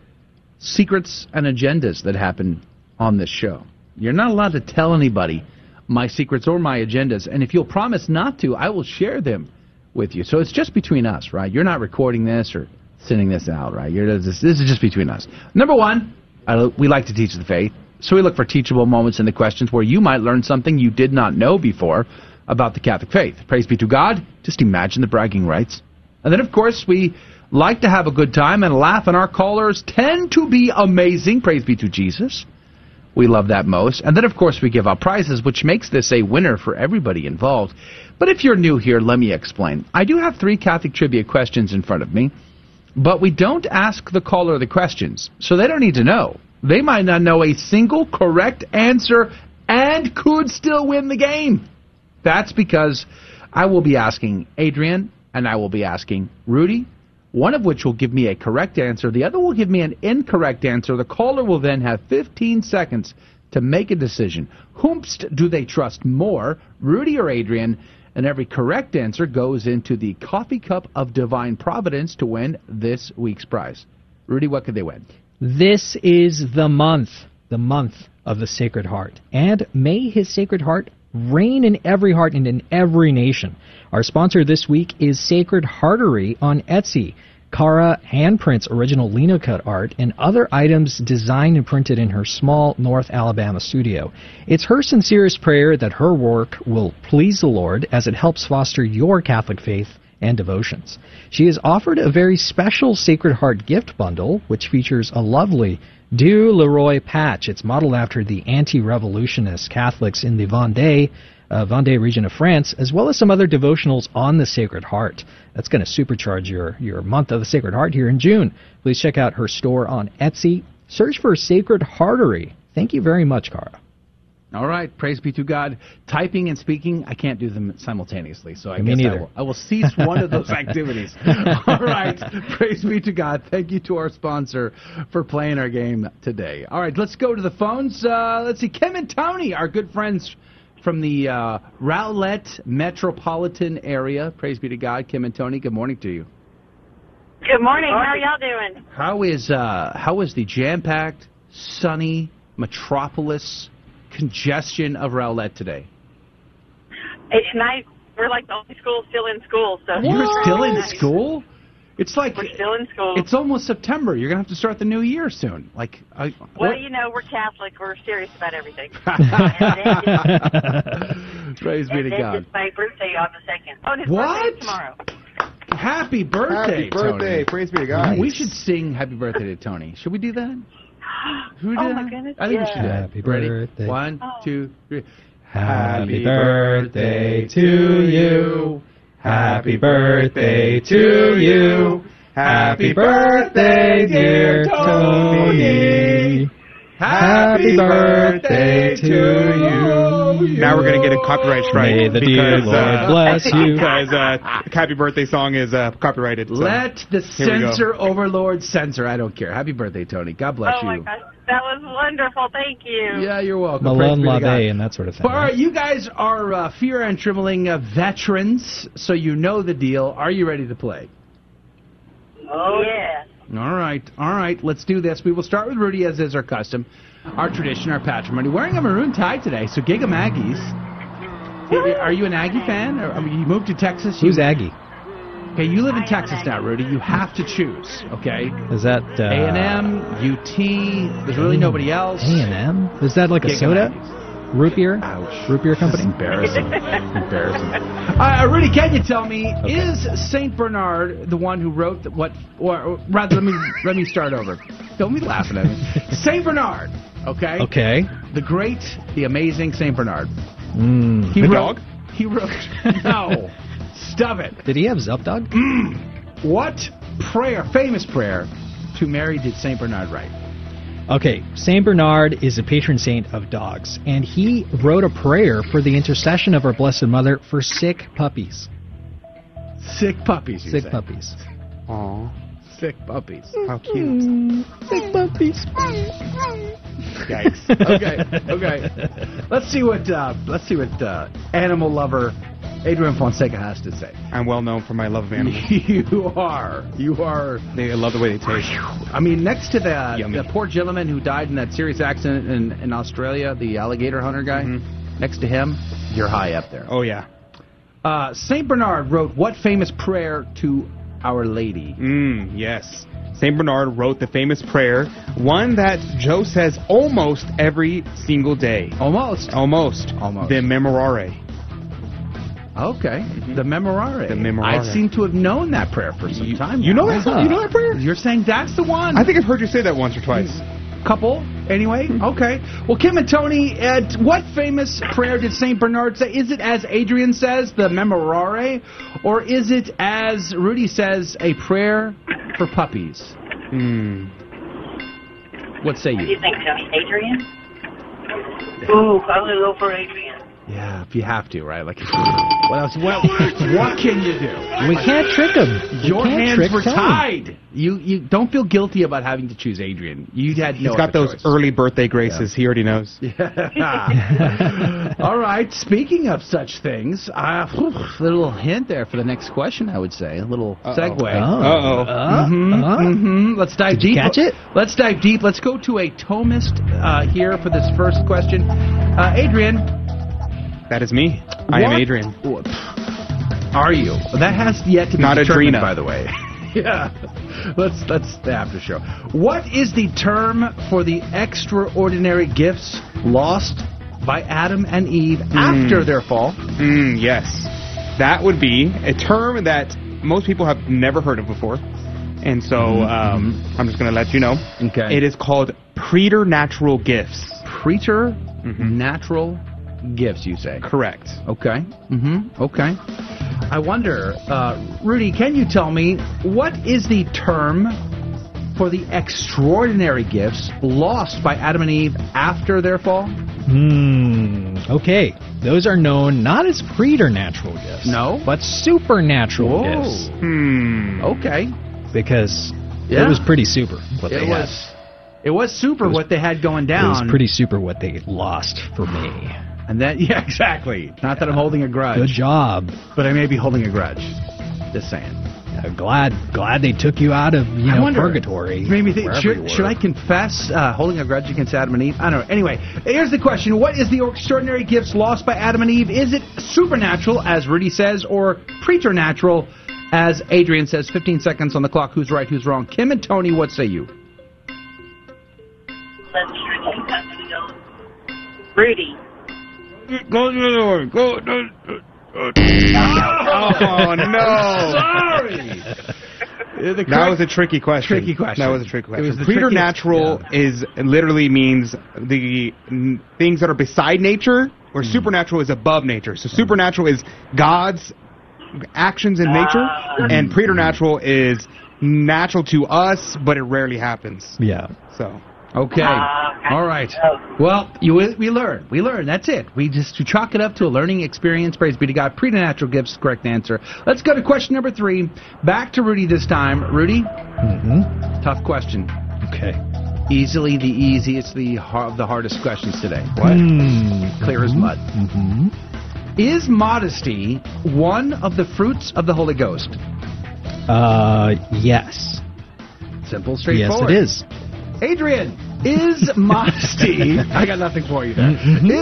secrets and agendas that happen on this show. You're not allowed to tell anybody my secrets or my agendas. And if you'll promise not to, I will share them with you. So it's just between us, right? You're not recording this or sending this out, right? This, this is just between us. Number one, I, we like to teach the faith. So we look for teachable moments in the questions where you might learn something you did not know before about the Catholic faith. Praise be to God. Just imagine the bragging rights. And then, of course, we like to have a good time and laugh, and our callers tend to be amazing. Praise be to Jesus. We love that most. And then, of course, we give out prizes, which makes this a winner for everybody involved. But if you're new here, let me explain. I do have three Catholic trivia questions in front of me, but we don't ask the caller the questions, so they don't need to know. They might not know a single correct answer and could still win the game. That's because I will be asking Adrian and I will be asking Rudy, one of which will give me a correct answer, the other will give me an incorrect answer. The caller will then have 15 seconds to make a decision. Whomst do they trust more, Rudy or Adrian? And every correct answer goes into the coffee cup of divine providence to win this week's prize. Rudy, what could they win? This is the month, the month of the Sacred Heart. And may his Sacred Heart reign in every heart and in every nation. Our sponsor this week is Sacred Heartery on Etsy. Cara handprints original linocut art and other items designed and printed in her small North Alabama studio. It's her sincerest prayer that her work will please the Lord as it helps foster your Catholic faith and devotions. She has offered a very special Sacred Heart gift bundle, which features a lovely Dieu le Roi patch. It's modeled after the anti-revolutionist Catholics in the Vendée, uh, Vendée region of France, as well as some other devotionals on the Sacred Heart. That's going to supercharge your, your month of the Sacred Heart here in June. Please check out her store on Etsy. Search for Sacred Heartery. Thank you very much, Cara. All right, praise be to God. Typing and speaking, I can't do them simultaneously, so I Me guess I will, I will cease one of those (laughs) activities. All right, praise be to God. Thank you to our sponsor for playing our game today. All right, let's go to the phones. Uh, let's see, Kim and Tony, our good friends from the uh, Rowlett metropolitan area. Praise be to God, Kim and Tony. Good morning to you. Good morning. How are y'all doing? How is uh, how is the jam-packed, sunny metropolis congestion of Rowlett today? It's nice. We're like the only school still in school, so You're still in Nice. school? It's like We're still in school. it's almost September. You're gonna have to start the new year soon. Like, I, well, what- you know, we're Catholic. We're serious about everything. (laughs) (laughs) praise be to and then God. it's my birthday on the second. Oh, and his What? birthday tomorrow. Happy birthday, Happy birthday. Tony. Praise be to God. We should sing Happy Birthday to Tony. Should we do that? Should we do Oh that? my goodness, I think we yeah. should do that. Happy Ready? birthday. One, Oh. two, three. Happy birthday to you. Happy birthday to you. Happy birthday, dear Tony. Happy birthday to you. Now we're going to get a copyright strike. May the dear because, Lord uh, bless (laughs) you. Because uh, Happy Birthday song is uh, copyrighted. so Let the here we go. censor overlord censor. I don't care. Happy birthday, Tony. God bless oh you. my gosh, that was wonderful. Thank you. Yeah, you're welcome. Malone Praise be to and that sort of thing. All right, you guys are uh, fear and trembling uh, veterans, so you know the deal. Are you ready to play? Oh yeah. All right, all right. Let's do this. We will start with Rudy, as is our custom, our tradition, our patrimony. Wearing a maroon tie today, so Gig 'em Aggies. Are you an Aggie fan? Or, I mean, you moved to Texas. Who's you, Aggie? Okay, you live in Texas now, Rudy. You have to choose. Okay. Is that uh, A and M, UT. There's really nobody else. A and M? Is that like a soda? Maggie's. Root beer? Ouch. Root beer company? Embarrassing. (laughs) Embarrassing. Uh, Rudy, can you tell me is Saint Bernard the one who wrote the, what? Or, or rather, let me let me start over. Don't be laughing at me. (laughs) Saint Bernard. Okay. Okay. The great, the amazing Saint Bernard. Mm. He The wrote, dog? He wrote. (laughs) No. Stop it. Did he have Zup Dog? What prayer, famous prayer, to Mary did Saint Bernard write? Okay, Saint Bernard is a patron saint of dogs, and he wrote a prayer for the intercession of our Blessed Mother for sick puppies. Sick puppies. Sick say. puppies. Aw, Sick puppies. how cute. Sick puppies. Yikes. okay, okay. Let's see what uh, let's see what uh, animal lover Adrian Fonseca has to say. I'm well known for my love of animals. (laughs) you are, you are. They I love the way they taste. I mean, next to the Yummy. the poor gentleman who died in that serious accident in, in Australia, the alligator hunter guy. Next to him, you're high up there. Oh yeah. Uh, Saint Bernard wrote what famous prayer to Our Lady? Mm, yes. Saint Bernard wrote the famous prayer, one that Joe says almost every single day. Almost. Almost. Almost. The Memorare. Okay, the Memorare. The Memorare. I seem to have known that prayer for some time. you now. know that song? You know that prayer? You're saying that's the one. I think I've heard you say that once or twice. Couple. Anyway, okay. Well, Kim and Tony, uh, what famous prayer did Saint Bernard say? Is it as Adrian says, the Memorare, or is it as Rudy says, a prayer for puppies? Hmm. What say you? What do you? you think, Tony? Adrian? Ooh, I'm gonna go for Adrian. Yeah, if you have to, right? Like, (laughs) what else? What, what can you do? We can't trick him. We Your can't hands were Tony. tied. You you don't feel guilty about having to choose Adrian. You had no. He's got those choice. early birthday graces. He already knows. Yeah. (laughs) All right. Speaking of such things, uh, whew, little hint there for the next question. I would say a little segue. Uh-oh. Mhm, Uh-oh. mhm. Let's dive Did you deep. catch it? Let's dive deep. Let's go to a Thomist uh, here for this first question. Uh, Adrian, That is me. I am What? Adrian. are you? That has yet to be Not determined, Adrena. by the way. (laughs) yeah. Let's let's the after show. What is the term for the extraordinary gifts lost by Adam and Eve after their fall? Mm, yes. That would be a term that most people have never heard of before. And so um, I'm just going to let you know. Okay. It is called preternatural gifts. Preternatural gifts, you say? Correct. Okay. Mm-hmm. Okay. I wonder, uh, Rudy, can you tell me what is the term for the extraordinary gifts lost by Adam and Eve after their fall? Hmm. Okay. Those are known not as preternatural gifts. No? But supernatural Whoa. gifts. Hmm. Okay. Because Yeah. it was pretty super what it they was. It was super It was- what they had going down. It was pretty super what they lost for me. And then, (laughs) yeah, exactly. Not that I'm holding a grudge. Good job. But I may be holding a grudge. Just saying. Uh, glad glad they took you out of you I know wonder- purgatory. Maybe think, should, should I confess uh, holding a grudge against Adam and Eve? I don't know. Anyway, here's the question: What is the extraordinary gifts lost by Adam and Eve? Is it supernatural, as Rudy says, or preternatural, as Adrian says? 15 seconds on the clock. Who's right? Who's wrong? Kim and Tony, what say you? Let's to cut to go. Rudy. Go to the door. Go. oh no! Sorry. (laughs) That was a tricky question. Tricky question. That was a tricky It was question. the Preternatural is literally means the mm, things that are beside nature, where supernatural is above nature. So supernatural is God's actions in nature, and preternatural is natural to us, but it rarely happens. Yeah. So. Okay. All right. Well, you we learn. We learn. That's it. We just we chalk it up to a learning experience. Praise be to God. Preternatural gifts. Correct answer. Let's go to question number three. Back to Rudy this time. Rudy. Mm-hmm. Tough question. Okay. Easily the easiest, the har- the hardest questions today. What? Mm. Clear as mud. Mm-hmm. Is modesty one of the fruits of the Holy Ghost? Uh, yes. Simple, straightforward. Yes, it is. Adrian, is modesty? (laughs) I got nothing for you there. (laughs)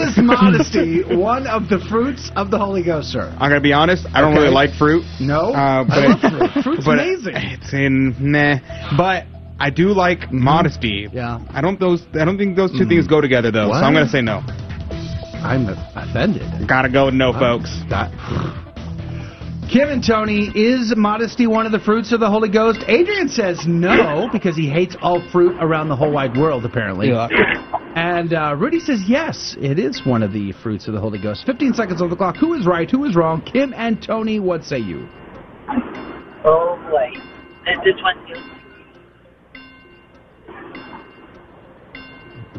Is modesty one of the fruits of the Holy Ghost, sir? I'm gonna be honest. I don't Okay. really like fruit. No, Uh, but I love fruit. Fruit's but amazing. It's in nah. But I do like modesty. Yeah. I don't those. I don't think those two things go together though. What? So I'm gonna say no. I'm offended. Gotta go with no, folks. That- Kim and Tony, is modesty one of the fruits of the Holy Ghost? Adrian says no because he hates all fruit around the whole wide world, apparently. And uh, Rudy says yes, it is one of the fruits of the Holy Ghost. 15 seconds on the clock. Who is right? Who is wrong? Kim and Tony, what say you? Oh boy. This, this one feels.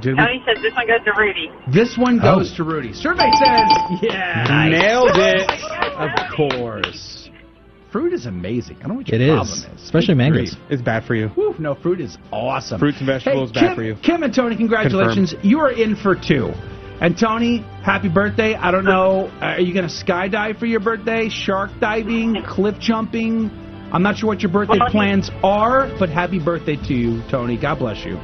Did we- Tony says this one goes to Rudy. This one goes to Rudy. Survey says yeah. Nailed it. Of course. Fruit is amazing. I don't know what your It problem is. is. Especially mangoes. It's bad for you. Whew, no, fruit is awesome. Fruits and vegetables Hey, bad for you. Kim and Tony, congratulations. You are in for two. And Tony, happy birthday. I don't know, uh, are you going to skydive for your birthday? Shark diving? Cliff jumping? I'm not sure what your birthday plans are, but happy birthday to you, Tony. God bless you.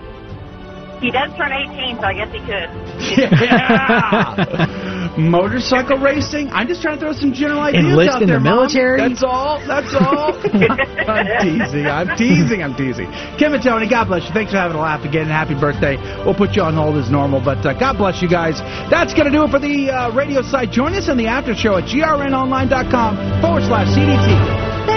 He does turn 18, so I guess he could. Yeah. (laughs) Motorcycle racing? I'm just trying to throw some general ideas Enlist out in there, the Mom. military? That's all. That's all. (laughs) I'm teasing. I'm teasing. I'm teasing. Kim and Tony, God bless you. Thanks for having a laugh again. Happy birthday. We'll put you on hold as normal, but uh, God bless you guys. That's going to do it for the uh, radio site. Join us in the after show at grnonline.com forward slash CDT.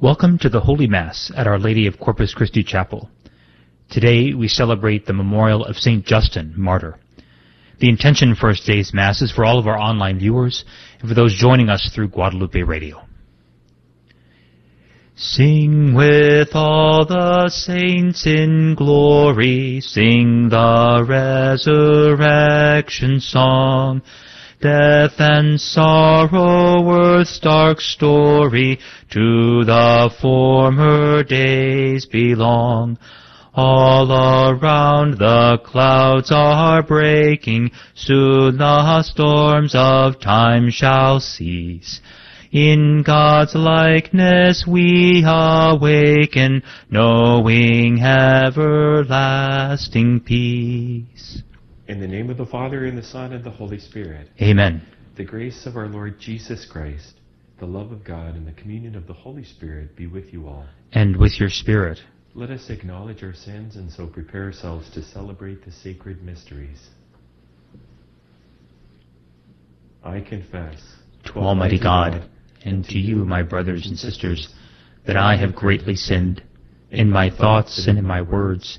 Welcome to the Holy Mass at Our Lady of Corpus Christi Chapel. Today we celebrate the memorial of St. Justin, martyr. The intention for today's Mass is for all of our online viewers and for those joining us through Guadalupe Radio. Sing with all the saints in glory, sing the resurrection song. Death and sorrow, earth's dark story, to the former days belong. All around the clouds are breaking, soon the storms of time shall cease. In God's likeness we awaken, knowing everlasting peace. In the name of the Father, and the Son, and the Holy Spirit. Amen. The grace of our Lord Jesus Christ, the love of God, and the communion of the Holy Spirit be with you all. And with your spirit. Let us acknowledge our sins and so prepare ourselves to celebrate the sacred mysteries. I confess to Almighty God and to you, my brothers and sisters, that I have greatly sinned in my thoughts and in my words,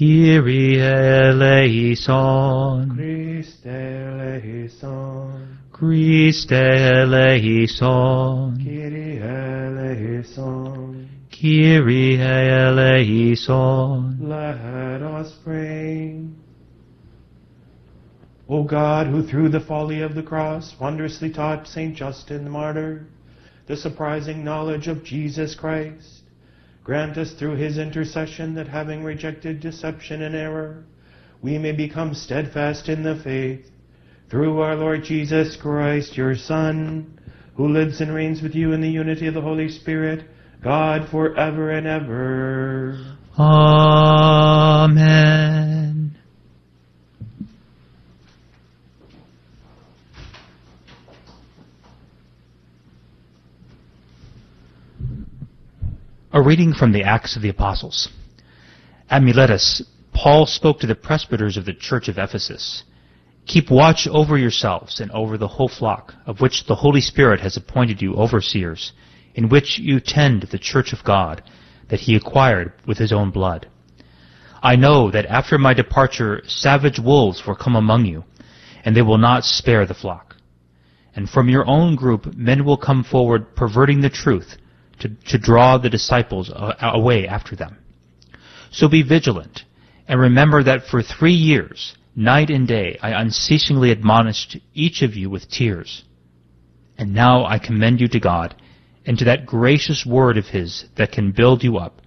Kyrie eleison. Christe eleison. Christe eleison. Kyrie eleison. Kyrie eleison. Let us pray. O God, who through the folly of the cross wondrously taught St. Justin the martyr the surprising knowledge of Jesus Christ, grant us through his intercession that having rejected deception and error, we may become steadfast in the faith. Through our Lord Jesus Christ, your Son, who lives and reigns with you in the unity of the Holy Spirit, God forever and ever. Amen. A reading from the Acts of the Apostles. At Miletus, Paul spoke to the presbyters of the church of Ephesus. Keep watch over yourselves and over the whole flock, of which the Holy Spirit has appointed you overseers, in which you tend the church of God, that he acquired with his own blood. I know that after my departure savage wolves will come among you, and they will not spare the flock. And from your own group men will come forward perverting the truth, to, to draw the disciples uh, away after them. So be vigilant, and remember that for three years, night and day, I unceasingly admonished each of you with tears. And now I commend you to God, and to that gracious word of His that can build you up,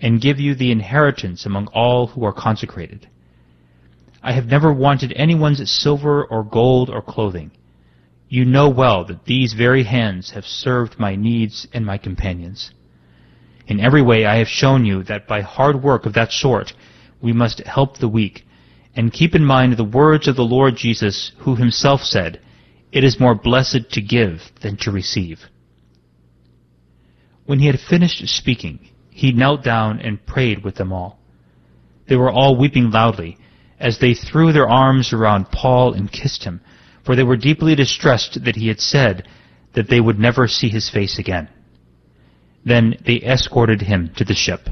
and give you the inheritance among all who are consecrated. I have never wanted anyone's silver or gold or clothing. You know well that these very hands have served my needs and my companions. In every way I have shown you that by hard work of that sort we must help the weak, and keep in mind the words of the Lord Jesus, who himself said, It is more blessed to give than to receive. When he had finished speaking, he knelt down and prayed with them all. They were all weeping loudly, as they threw their arms around Paul and kissed him, for they were deeply distressed that he had said that they would never see his face again. Then they escorted him to the ship.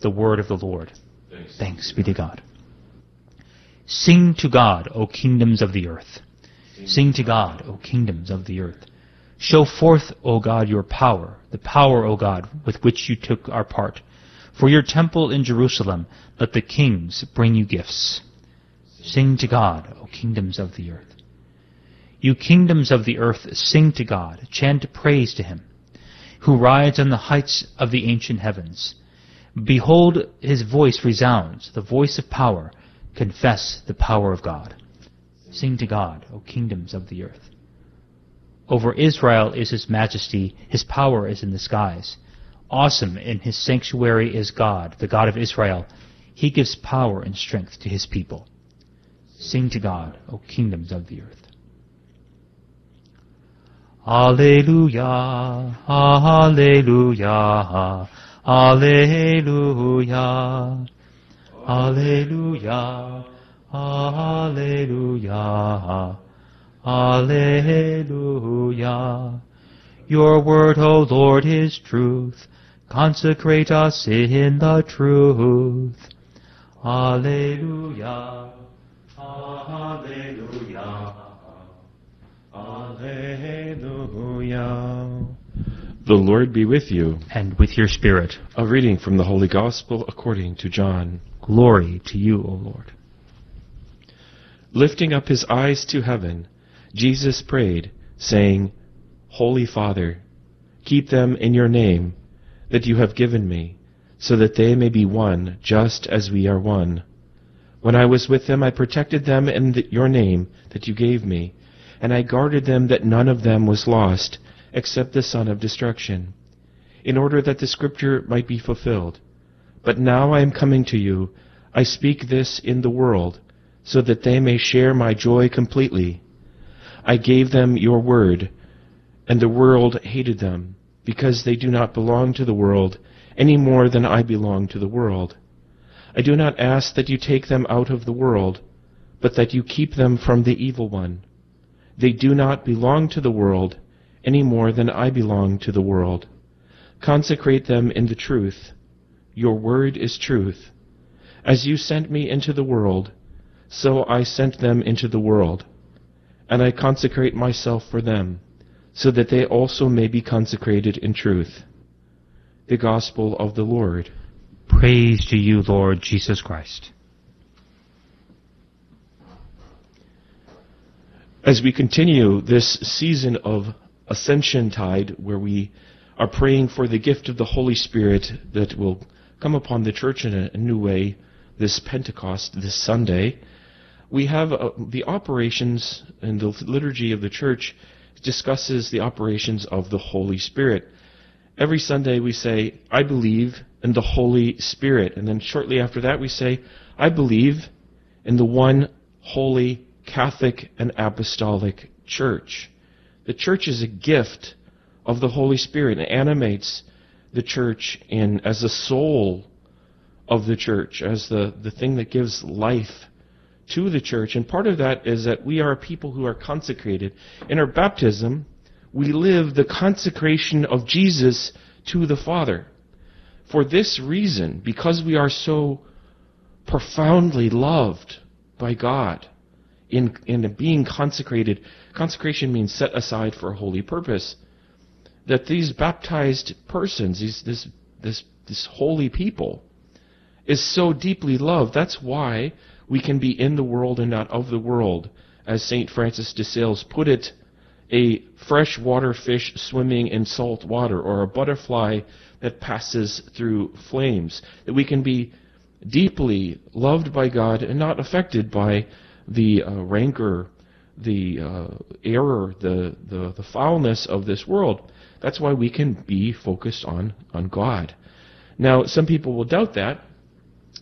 The word of the Lord. Thanks, Thanks be to God. Sing to God, O kingdoms of the earth. Sing to God, O kingdoms of the earth. Show forth, O God, your power, the power, O God, with which you took our part. For your temple in Jerusalem, let the kings bring you gifts. Sing to God, O kingdoms of the earth. You kingdoms of the earth, sing to God, chant praise to him, who rides on the heights of the ancient heavens. Behold, his voice resounds, the voice of power. Confess the power of God. Sing to God, O kingdoms of the earth. Over Israel is his majesty, his power is in the skies. Awesome in his sanctuary is God, the God of Israel. He gives power and strength to his people. Sing to God, O kingdoms of the earth. Alleluia, Alleluia, Alleluia, Alleluia, Alleluia, Alleluia. Your word, O Lord, is truth. Consecrate us in the truth. Alleluia, Alleluia, Alleluia. The Lord be with you. And with your spirit. A reading from the Holy Gospel according to John. Glory to you, O Lord. Lifting up his eyes to heaven, Jesus prayed, saying, Holy Father, keep them in your name that you have given me, so that they may be one, just as we are one. When I was with them, I protected them in the, your name that you gave me, and I guarded them that none of them was lost, except the son of destruction, in order that the scripture might be fulfilled. But now I am coming to you. I speak this in the world, so that they may share my joy completely. I gave them your word, and the world hated them, because they do not belong to the world any more than I belong to the world. I do not ask that you take them out of the world, but that you keep them from the evil one. They do not belong to the world any more than I belong to the world. Consecrate them in the truth. Your word is truth. As you sent me into the world, so I sent them into the world. And I consecrate myself for them, so that they also may be consecrated in truth. The Gospel of the Lord. Praise to you, Lord Jesus Christ. As we continue this season of Ascension Tide, where we are praying for the gift of the Holy Spirit that will come upon the church in a, new way this Pentecost, this Sunday, we have uh, the operations, and the liturgy of the church discusses the operations of the Holy Spirit. Every Sunday we say, I believe in the Holy Spirit. And then shortly after that we say, I believe in the one holy Catholic and Apostolic Church. The church is a gift of the Holy Spirit. It animates the church in as a soul of the church, as the, the thing that gives life to the church. And part of that is that we are people who are consecrated. In our baptism, we live the consecration of Jesus to the Father. For this reason, because we are so profoundly loved by God in, in being consecrated, consecration means set aside for a holy purpose, that these baptized persons, these, this, this, this holy people, is so deeply loved. That's why we can be in the world and not of the world. As St. Francis de Sales put it, a freshwater fish swimming in salt water, or a butterfly that passes through flames. That we can be deeply loved by God and not affected by the uh, rancor, the uh, error, the, the, the foulness of this world. That's why we can be focused on, on God. Now, some people will doubt that,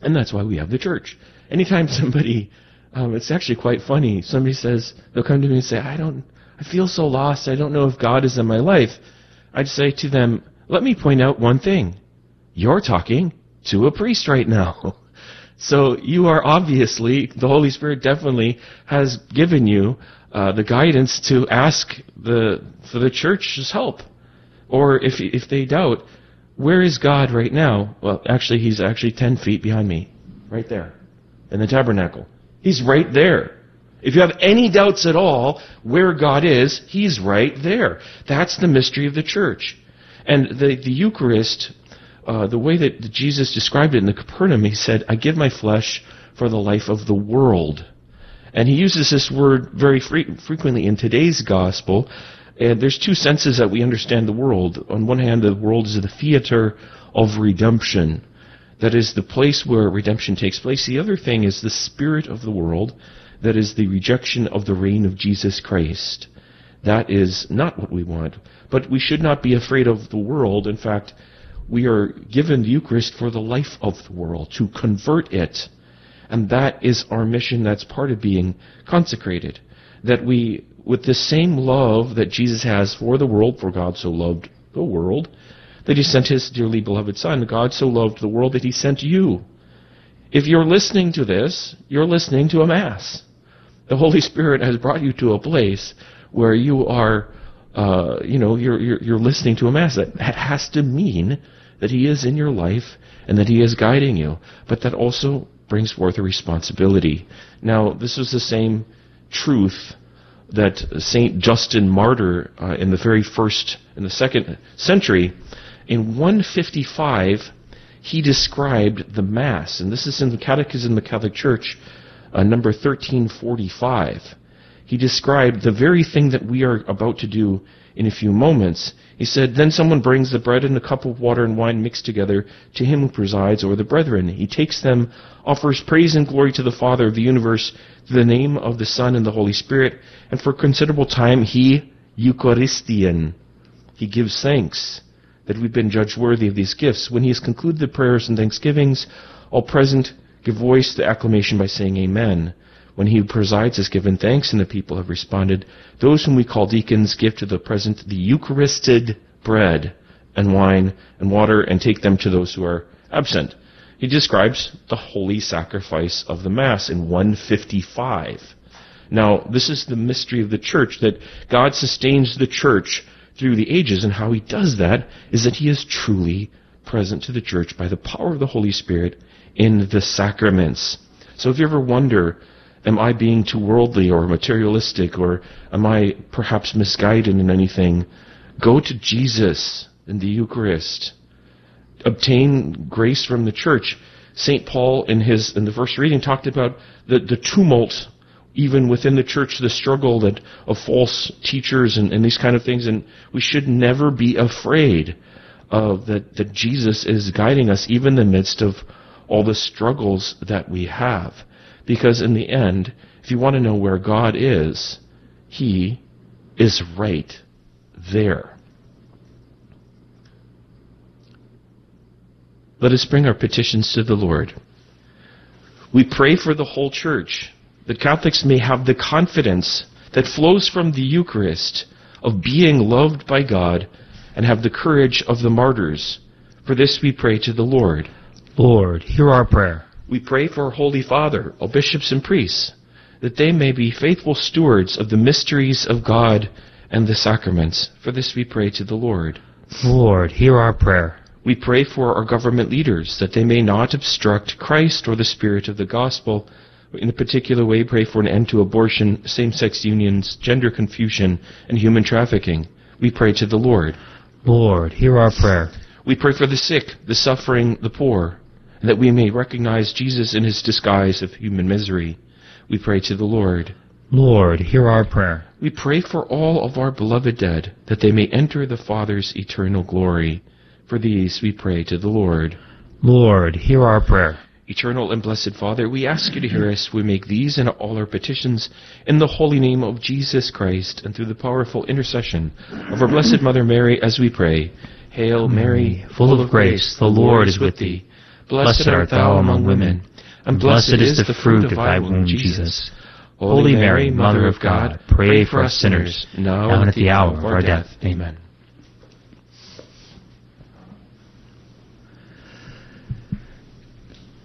and that's why we have the church. Anytime (laughs) somebody, um, it's actually quite funny, somebody says, they'll come to me and say, I don't, I feel so lost, I don't know if God is in my life. I'd say to them, let me point out one thing. You're talking to a priest right now. (laughs) So you are obviously, the Holy Spirit definitely has given you uh, the guidance to ask the for the church's help. Or if if they doubt, where is God right now? Well, actually, He's actually ten feet behind me, right there, in the tabernacle. He's right there. If you have any doubts at all where God is, He's right there. That's the mystery of the church. And the, the Eucharist, uh, the way that Jesus described it in the Capernaum, He said, I give my flesh for the life of the world. And He uses this word very fre- frequently in today's gospel. And there's two senses that we understand the world. On one hand, the world is the theater of redemption. That is the place where redemption takes place. The other thing is the spirit of the world that is the rejection of the reign of Jesus Christ. That is not what we want. But we should not be afraid of the world. In fact, we are given the Eucharist for the life of the world, to convert it. And that is our mission that's part of being consecrated. That we, with the same love that Jesus has for the world, for God so loved the world, that he sent his dearly beloved Son. God so loved the world that he sent you. If you're listening to this, you're listening to a Mass the Holy Spirit has brought you to a place where you are, uh, you know, you're, you're, you're listening to a mass. That has to mean that He is in your life and that He is guiding you. But that also brings forth a responsibility. Now, this was the same truth that Saint Justin Martyr uh, in the very first, in the second century, in 155, he described the Mass, and this is in the Catechism of the Catholic Church, uh, number 1345, he described the very thing that we are about to do in a few moments. He said, Then someone brings the bread and a cup of water and wine mixed together to him who presides over the brethren. He takes them, offers praise and glory to the Father of the universe, through the name of the Son and the Holy Spirit, and for a considerable time he, Eucharistian, he gives thanks that we've been judged worthy of these gifts. When he has concluded the prayers and thanksgivings, all present give voice to the acclamation by saying Amen. When he presides has given thanks and the people have responded, those whom we call deacons give to the present the Eucharisted bread and wine and water and take them to those who are absent. He describes the holy sacrifice of the Mass in 155. Now, this is the mystery of the church, that God sustains the church through the ages, and how he does that is that he is truly present to the church by the power of the Holy Spirit in the sacraments. So if you ever wonder, am I being too worldly or materialistic or am I perhaps misguided in anything? Go to Jesus in the Eucharist. Obtain grace from the church. St. Paul in his in the first reading talked about the, the tumult even within the church, the struggle that of false teachers and, and these kind of things, and we should never be afraid of that, that Jesus is guiding us even in the midst of all the struggles that we have. Because in the end, if you want to know where God is, He is right there. Let us bring our petitions to the Lord. We pray for the whole church, that Catholics may have the confidence that flows from the Eucharist of being loved by God and have the courage of the martyrs. For this we pray to the Lord. Lord, hear our prayer. We pray for our Holy Father, all bishops and priests, that they may be faithful stewards of the mysteries of God and the sacraments. For this we pray to the Lord. Lord, hear our prayer. We pray for our government leaders, that they may not obstruct Christ or the spirit of the gospel. In a particular way, pray for an end to abortion, same-sex unions, gender confusion, and human trafficking. We pray to the Lord. Lord, hear our prayer. We pray for the sick, the suffering, the poor, and that we may recognize Jesus in his disguise of human misery. We pray to the Lord. Lord, hear our prayer. We pray for all of our beloved dead, that they may enter the Father's eternal glory. For these we pray to the Lord. Lord, hear our prayer. Eternal and blessed Father, we ask you to hear us. We make these and all our petitions in the holy name of Jesus Christ and through the powerful intercession of our Blessed Mother Mary as we pray. Hail Mary, full of grace, the Lord is with thee. Blessed art thou among women, and blessed is the fruit of thy womb, Jesus. Holy Mary, Mother of God, pray for us sinners, now and at the hour of our death. Amen.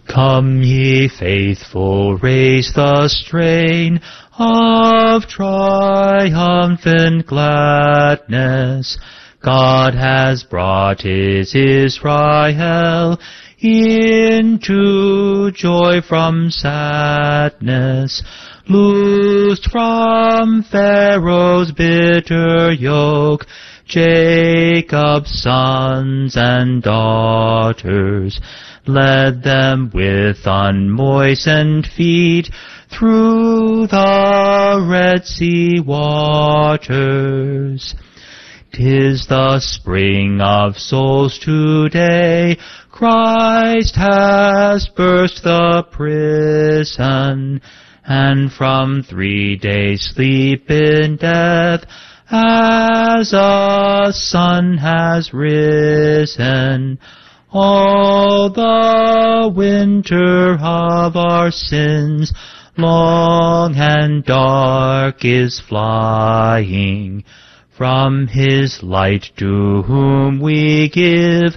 Come ye faithful, raise the strain of triumphant gladness. God has brought his Israel into joy from sadness, loosed from Pharaoh's bitter yoke, Jacob's sons and daughters, led them with unmoistened feet through the Red Sea waters. Tis the spring of souls today. Christ has burst the prison, and from three days sleep in death, as a sun has risen. All the winter of our sins, long and dark is flying from his light to whom we give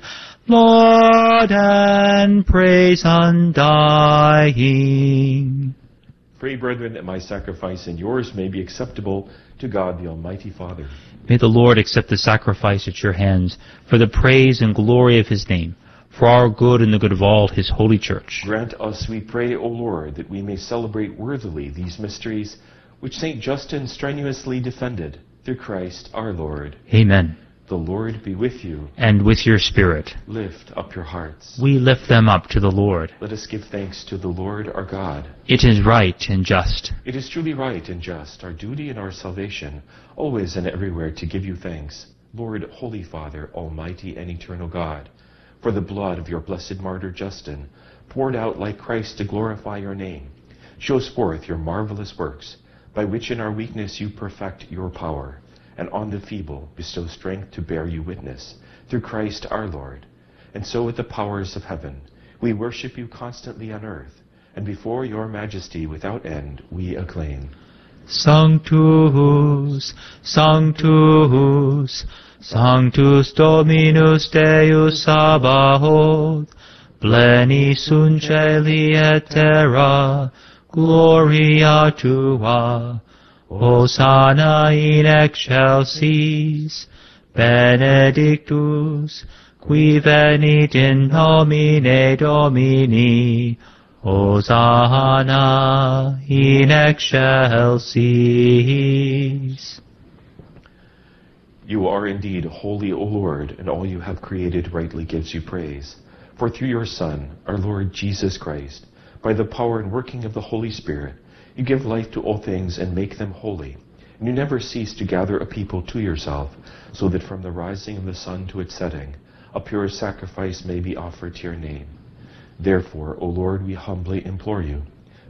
Lord and praise undying. Pray, brethren, that my sacrifice and yours may be acceptable to God the Almighty Father. May the Lord accept the sacrifice at your hands for the praise and glory of his name, for our good and the good of all his holy church. Grant us, we pray, O Lord, that we may celebrate worthily these mysteries which St. Justin strenuously defended through Christ our Lord. Amen. The Lord be with you. And with your spirit. Lift up your hearts. We lift them up to the Lord. Let us give thanks to the Lord our God. It is right and just. It is truly right and just, our duty and our salvation, always and everywhere to give you thanks, Lord, Holy Father, Almighty and Eternal God, for the blood of your blessed martyr Justin, poured out like Christ to glorify your name, shows forth your marvelous works, by which in our weakness you perfect your power and on the feeble bestow strength to bear you witness, through Christ our Lord. And so with the powers of heaven, we worship you constantly on earth, and before your majesty without end we acclaim. Sanctus, Sanctus, Sanctus Dominus Deus Sabaoth, pleni sunt celi et terra, gloria tua, Hosanna in excelsis, benedictus, qui venit in nomine Domini, Hosanna in excelsis. You are indeed holy, O Lord, and all you have created rightly gives you praise. For through your Son, our Lord Jesus Christ, by the power and working of the Holy Spirit, you give life to all things and make them holy. And you never cease to gather a people to yourself, so that from the rising of the sun to its setting, a pure sacrifice may be offered to your name. Therefore, O Lord, we humbly implore you,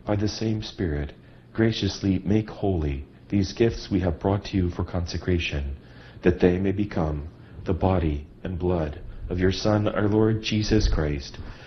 by the same Spirit, graciously make holy these gifts we have brought to you for consecration, that they may become the body and blood of your Son, our Lord Jesus Christ,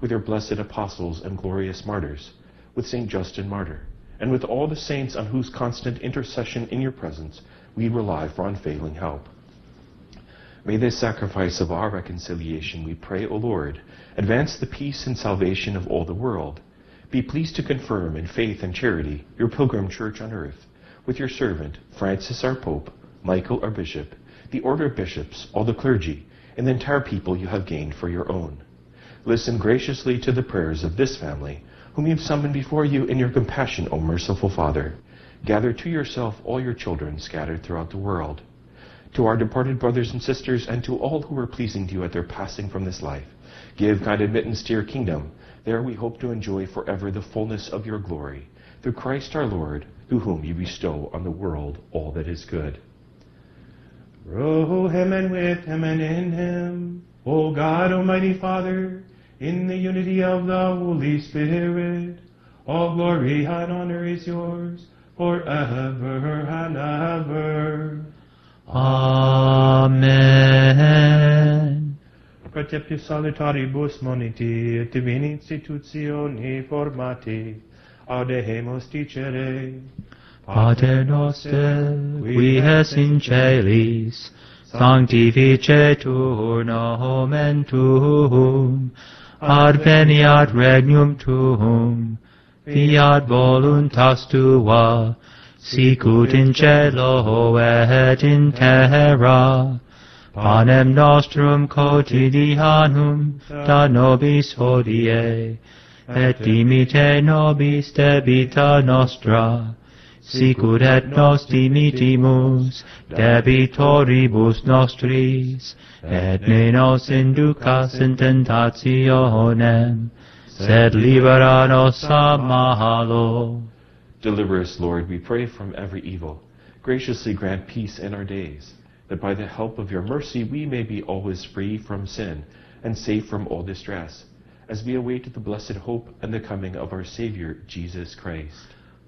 with your blessed apostles and glorious martyrs, with Saint Justin Martyr, and with all the saints on whose constant intercession in your presence we rely for unfailing help. May this sacrifice of our reconciliation, we pray, O Lord, advance the peace and salvation of all the world. Be pleased to confirm in faith and charity your pilgrim church on earth, with your servant, Francis our Pope, Michael our Bishop, the order of bishops, all the clergy, and the entire people you have gained for your own. Listen graciously to the prayers of this family, whom you have summoned before you in your compassion, O merciful Father. Gather to yourself all your children scattered throughout the world to our departed brothers and sisters, and to all who were pleasing to you at their passing from this life. Give kind admittance to your kingdom. There we hope to enjoy forever the fullness of your glory. Through Christ our Lord, through whom you bestow on the world all that is good. Through him and with him and in him, O God, Almighty Father, in the unity of the Holy Spirit, all glory and honor is yours forever and ever. Amen. Preceptus salutaribus moniti et divini institutioni formati audehemus dicere. Pater noster, qui es in celis, sanctificetur nomen tuum, adveniat regnum tuum, fiat voluntas tua, sicut in cielo et in terra. Panem nostrum quotidianum da nobis hodie, et dimite nobis debita nostra, sicut et nos dimitimus debitoribus nostris, et ne nos inducas in tentationem, sed libera nos a malo. Deliver us, Lord, we pray, from every evil. Graciously grant peace in our days, that by the help of your mercy we may be always free from sin and safe from all distress, as we await the blessed hope and the coming of our Savior, Jesus Christ.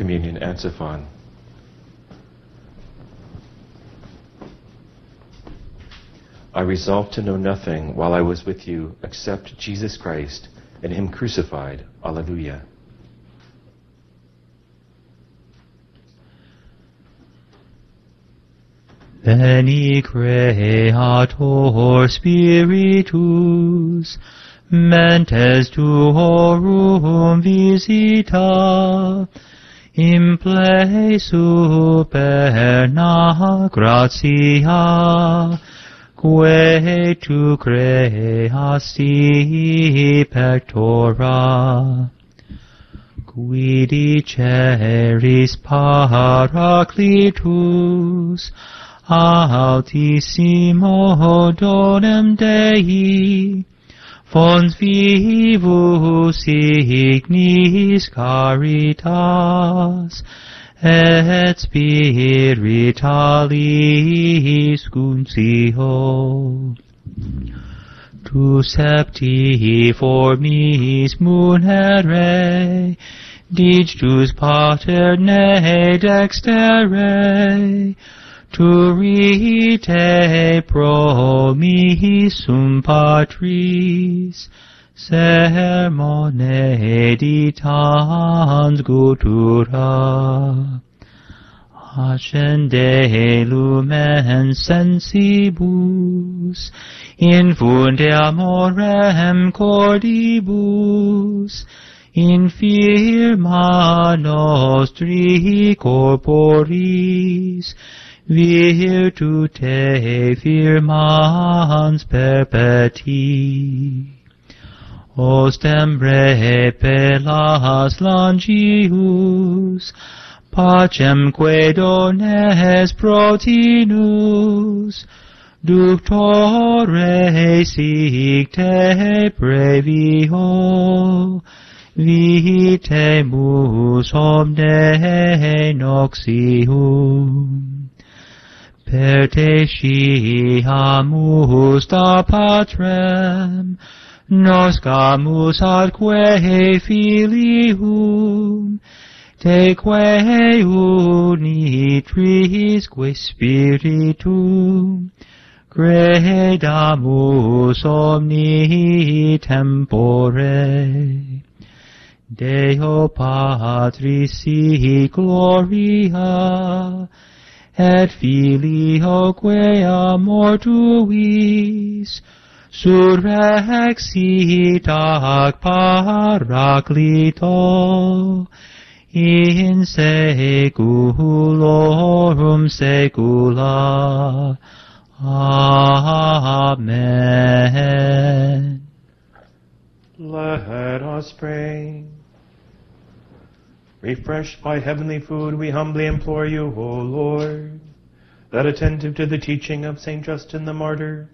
Communion Antiphon. I resolved to know nothing while I was with you except Jesus Christ and Him crucified. Alleluia. Veni Creator Spiritus, mentes tuorum visita, in plei superna gratia, quae tu creasti pectora. Qui diceris paraclitus, altissimo donem Dei, fons vivus ignis caritas, et spiritualis untio. Tu septi formis munere, digitus pater ne dextere, turite promissum patris, sermone editans gutura. Ascende lumen sensibus, infunde amorem cordibus, in firma nostri corporis, virtute firmans perpeti. Ostembre pelas longius, pacem que dones protinus, ductore sic te previo, vitemus omne noxium. Per te sciamus da patrem, noscamus adque filium, teque uni trisque spiritum, credamus omni tempore. Deo Patris si gloria, et filio que amor tuis, surrexit ac paraclito, in seculorum secula. Amen. Let us pray. Refreshed by heavenly food, we humbly implore you, O Lord, that attentive to the teaching of St. Justin the Martyr,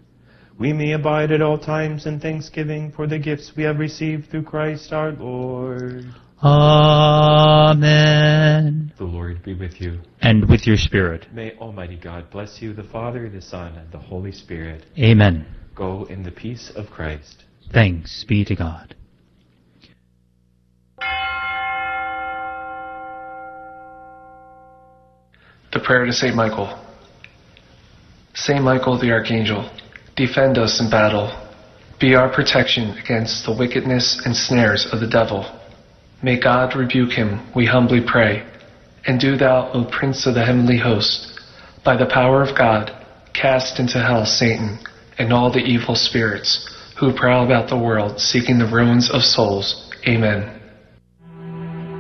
we may abide at all times in thanksgiving for the gifts we have received through Christ our Lord. Amen. The Lord be with you. And with your spirit. May Almighty God bless you, the Father, the Son, and the Holy Spirit. Amen. Go in the peace of Christ. Thanks be to God. The prayer to St. Michael. St. Michael the Archangel, defend us in battle. Be our protection against the wickedness and snares of the devil. May God rebuke him, we humbly pray. And do thou, O Prince of the heavenly host, by the power of God, cast into hell Satan and all the evil spirits who prowl about the world seeking the ruins of souls. Amen.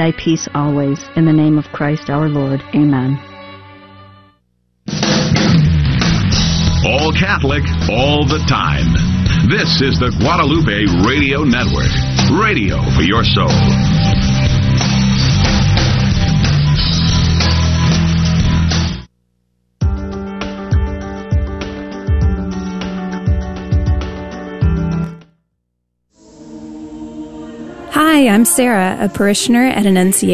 thy peace always. In the name of Christ our Lord. Amen. All Catholic, all the time. This is the Guadalupe Radio Network. Radio for your soul. Hi, I'm Sarah, a parishioner at Annunciation.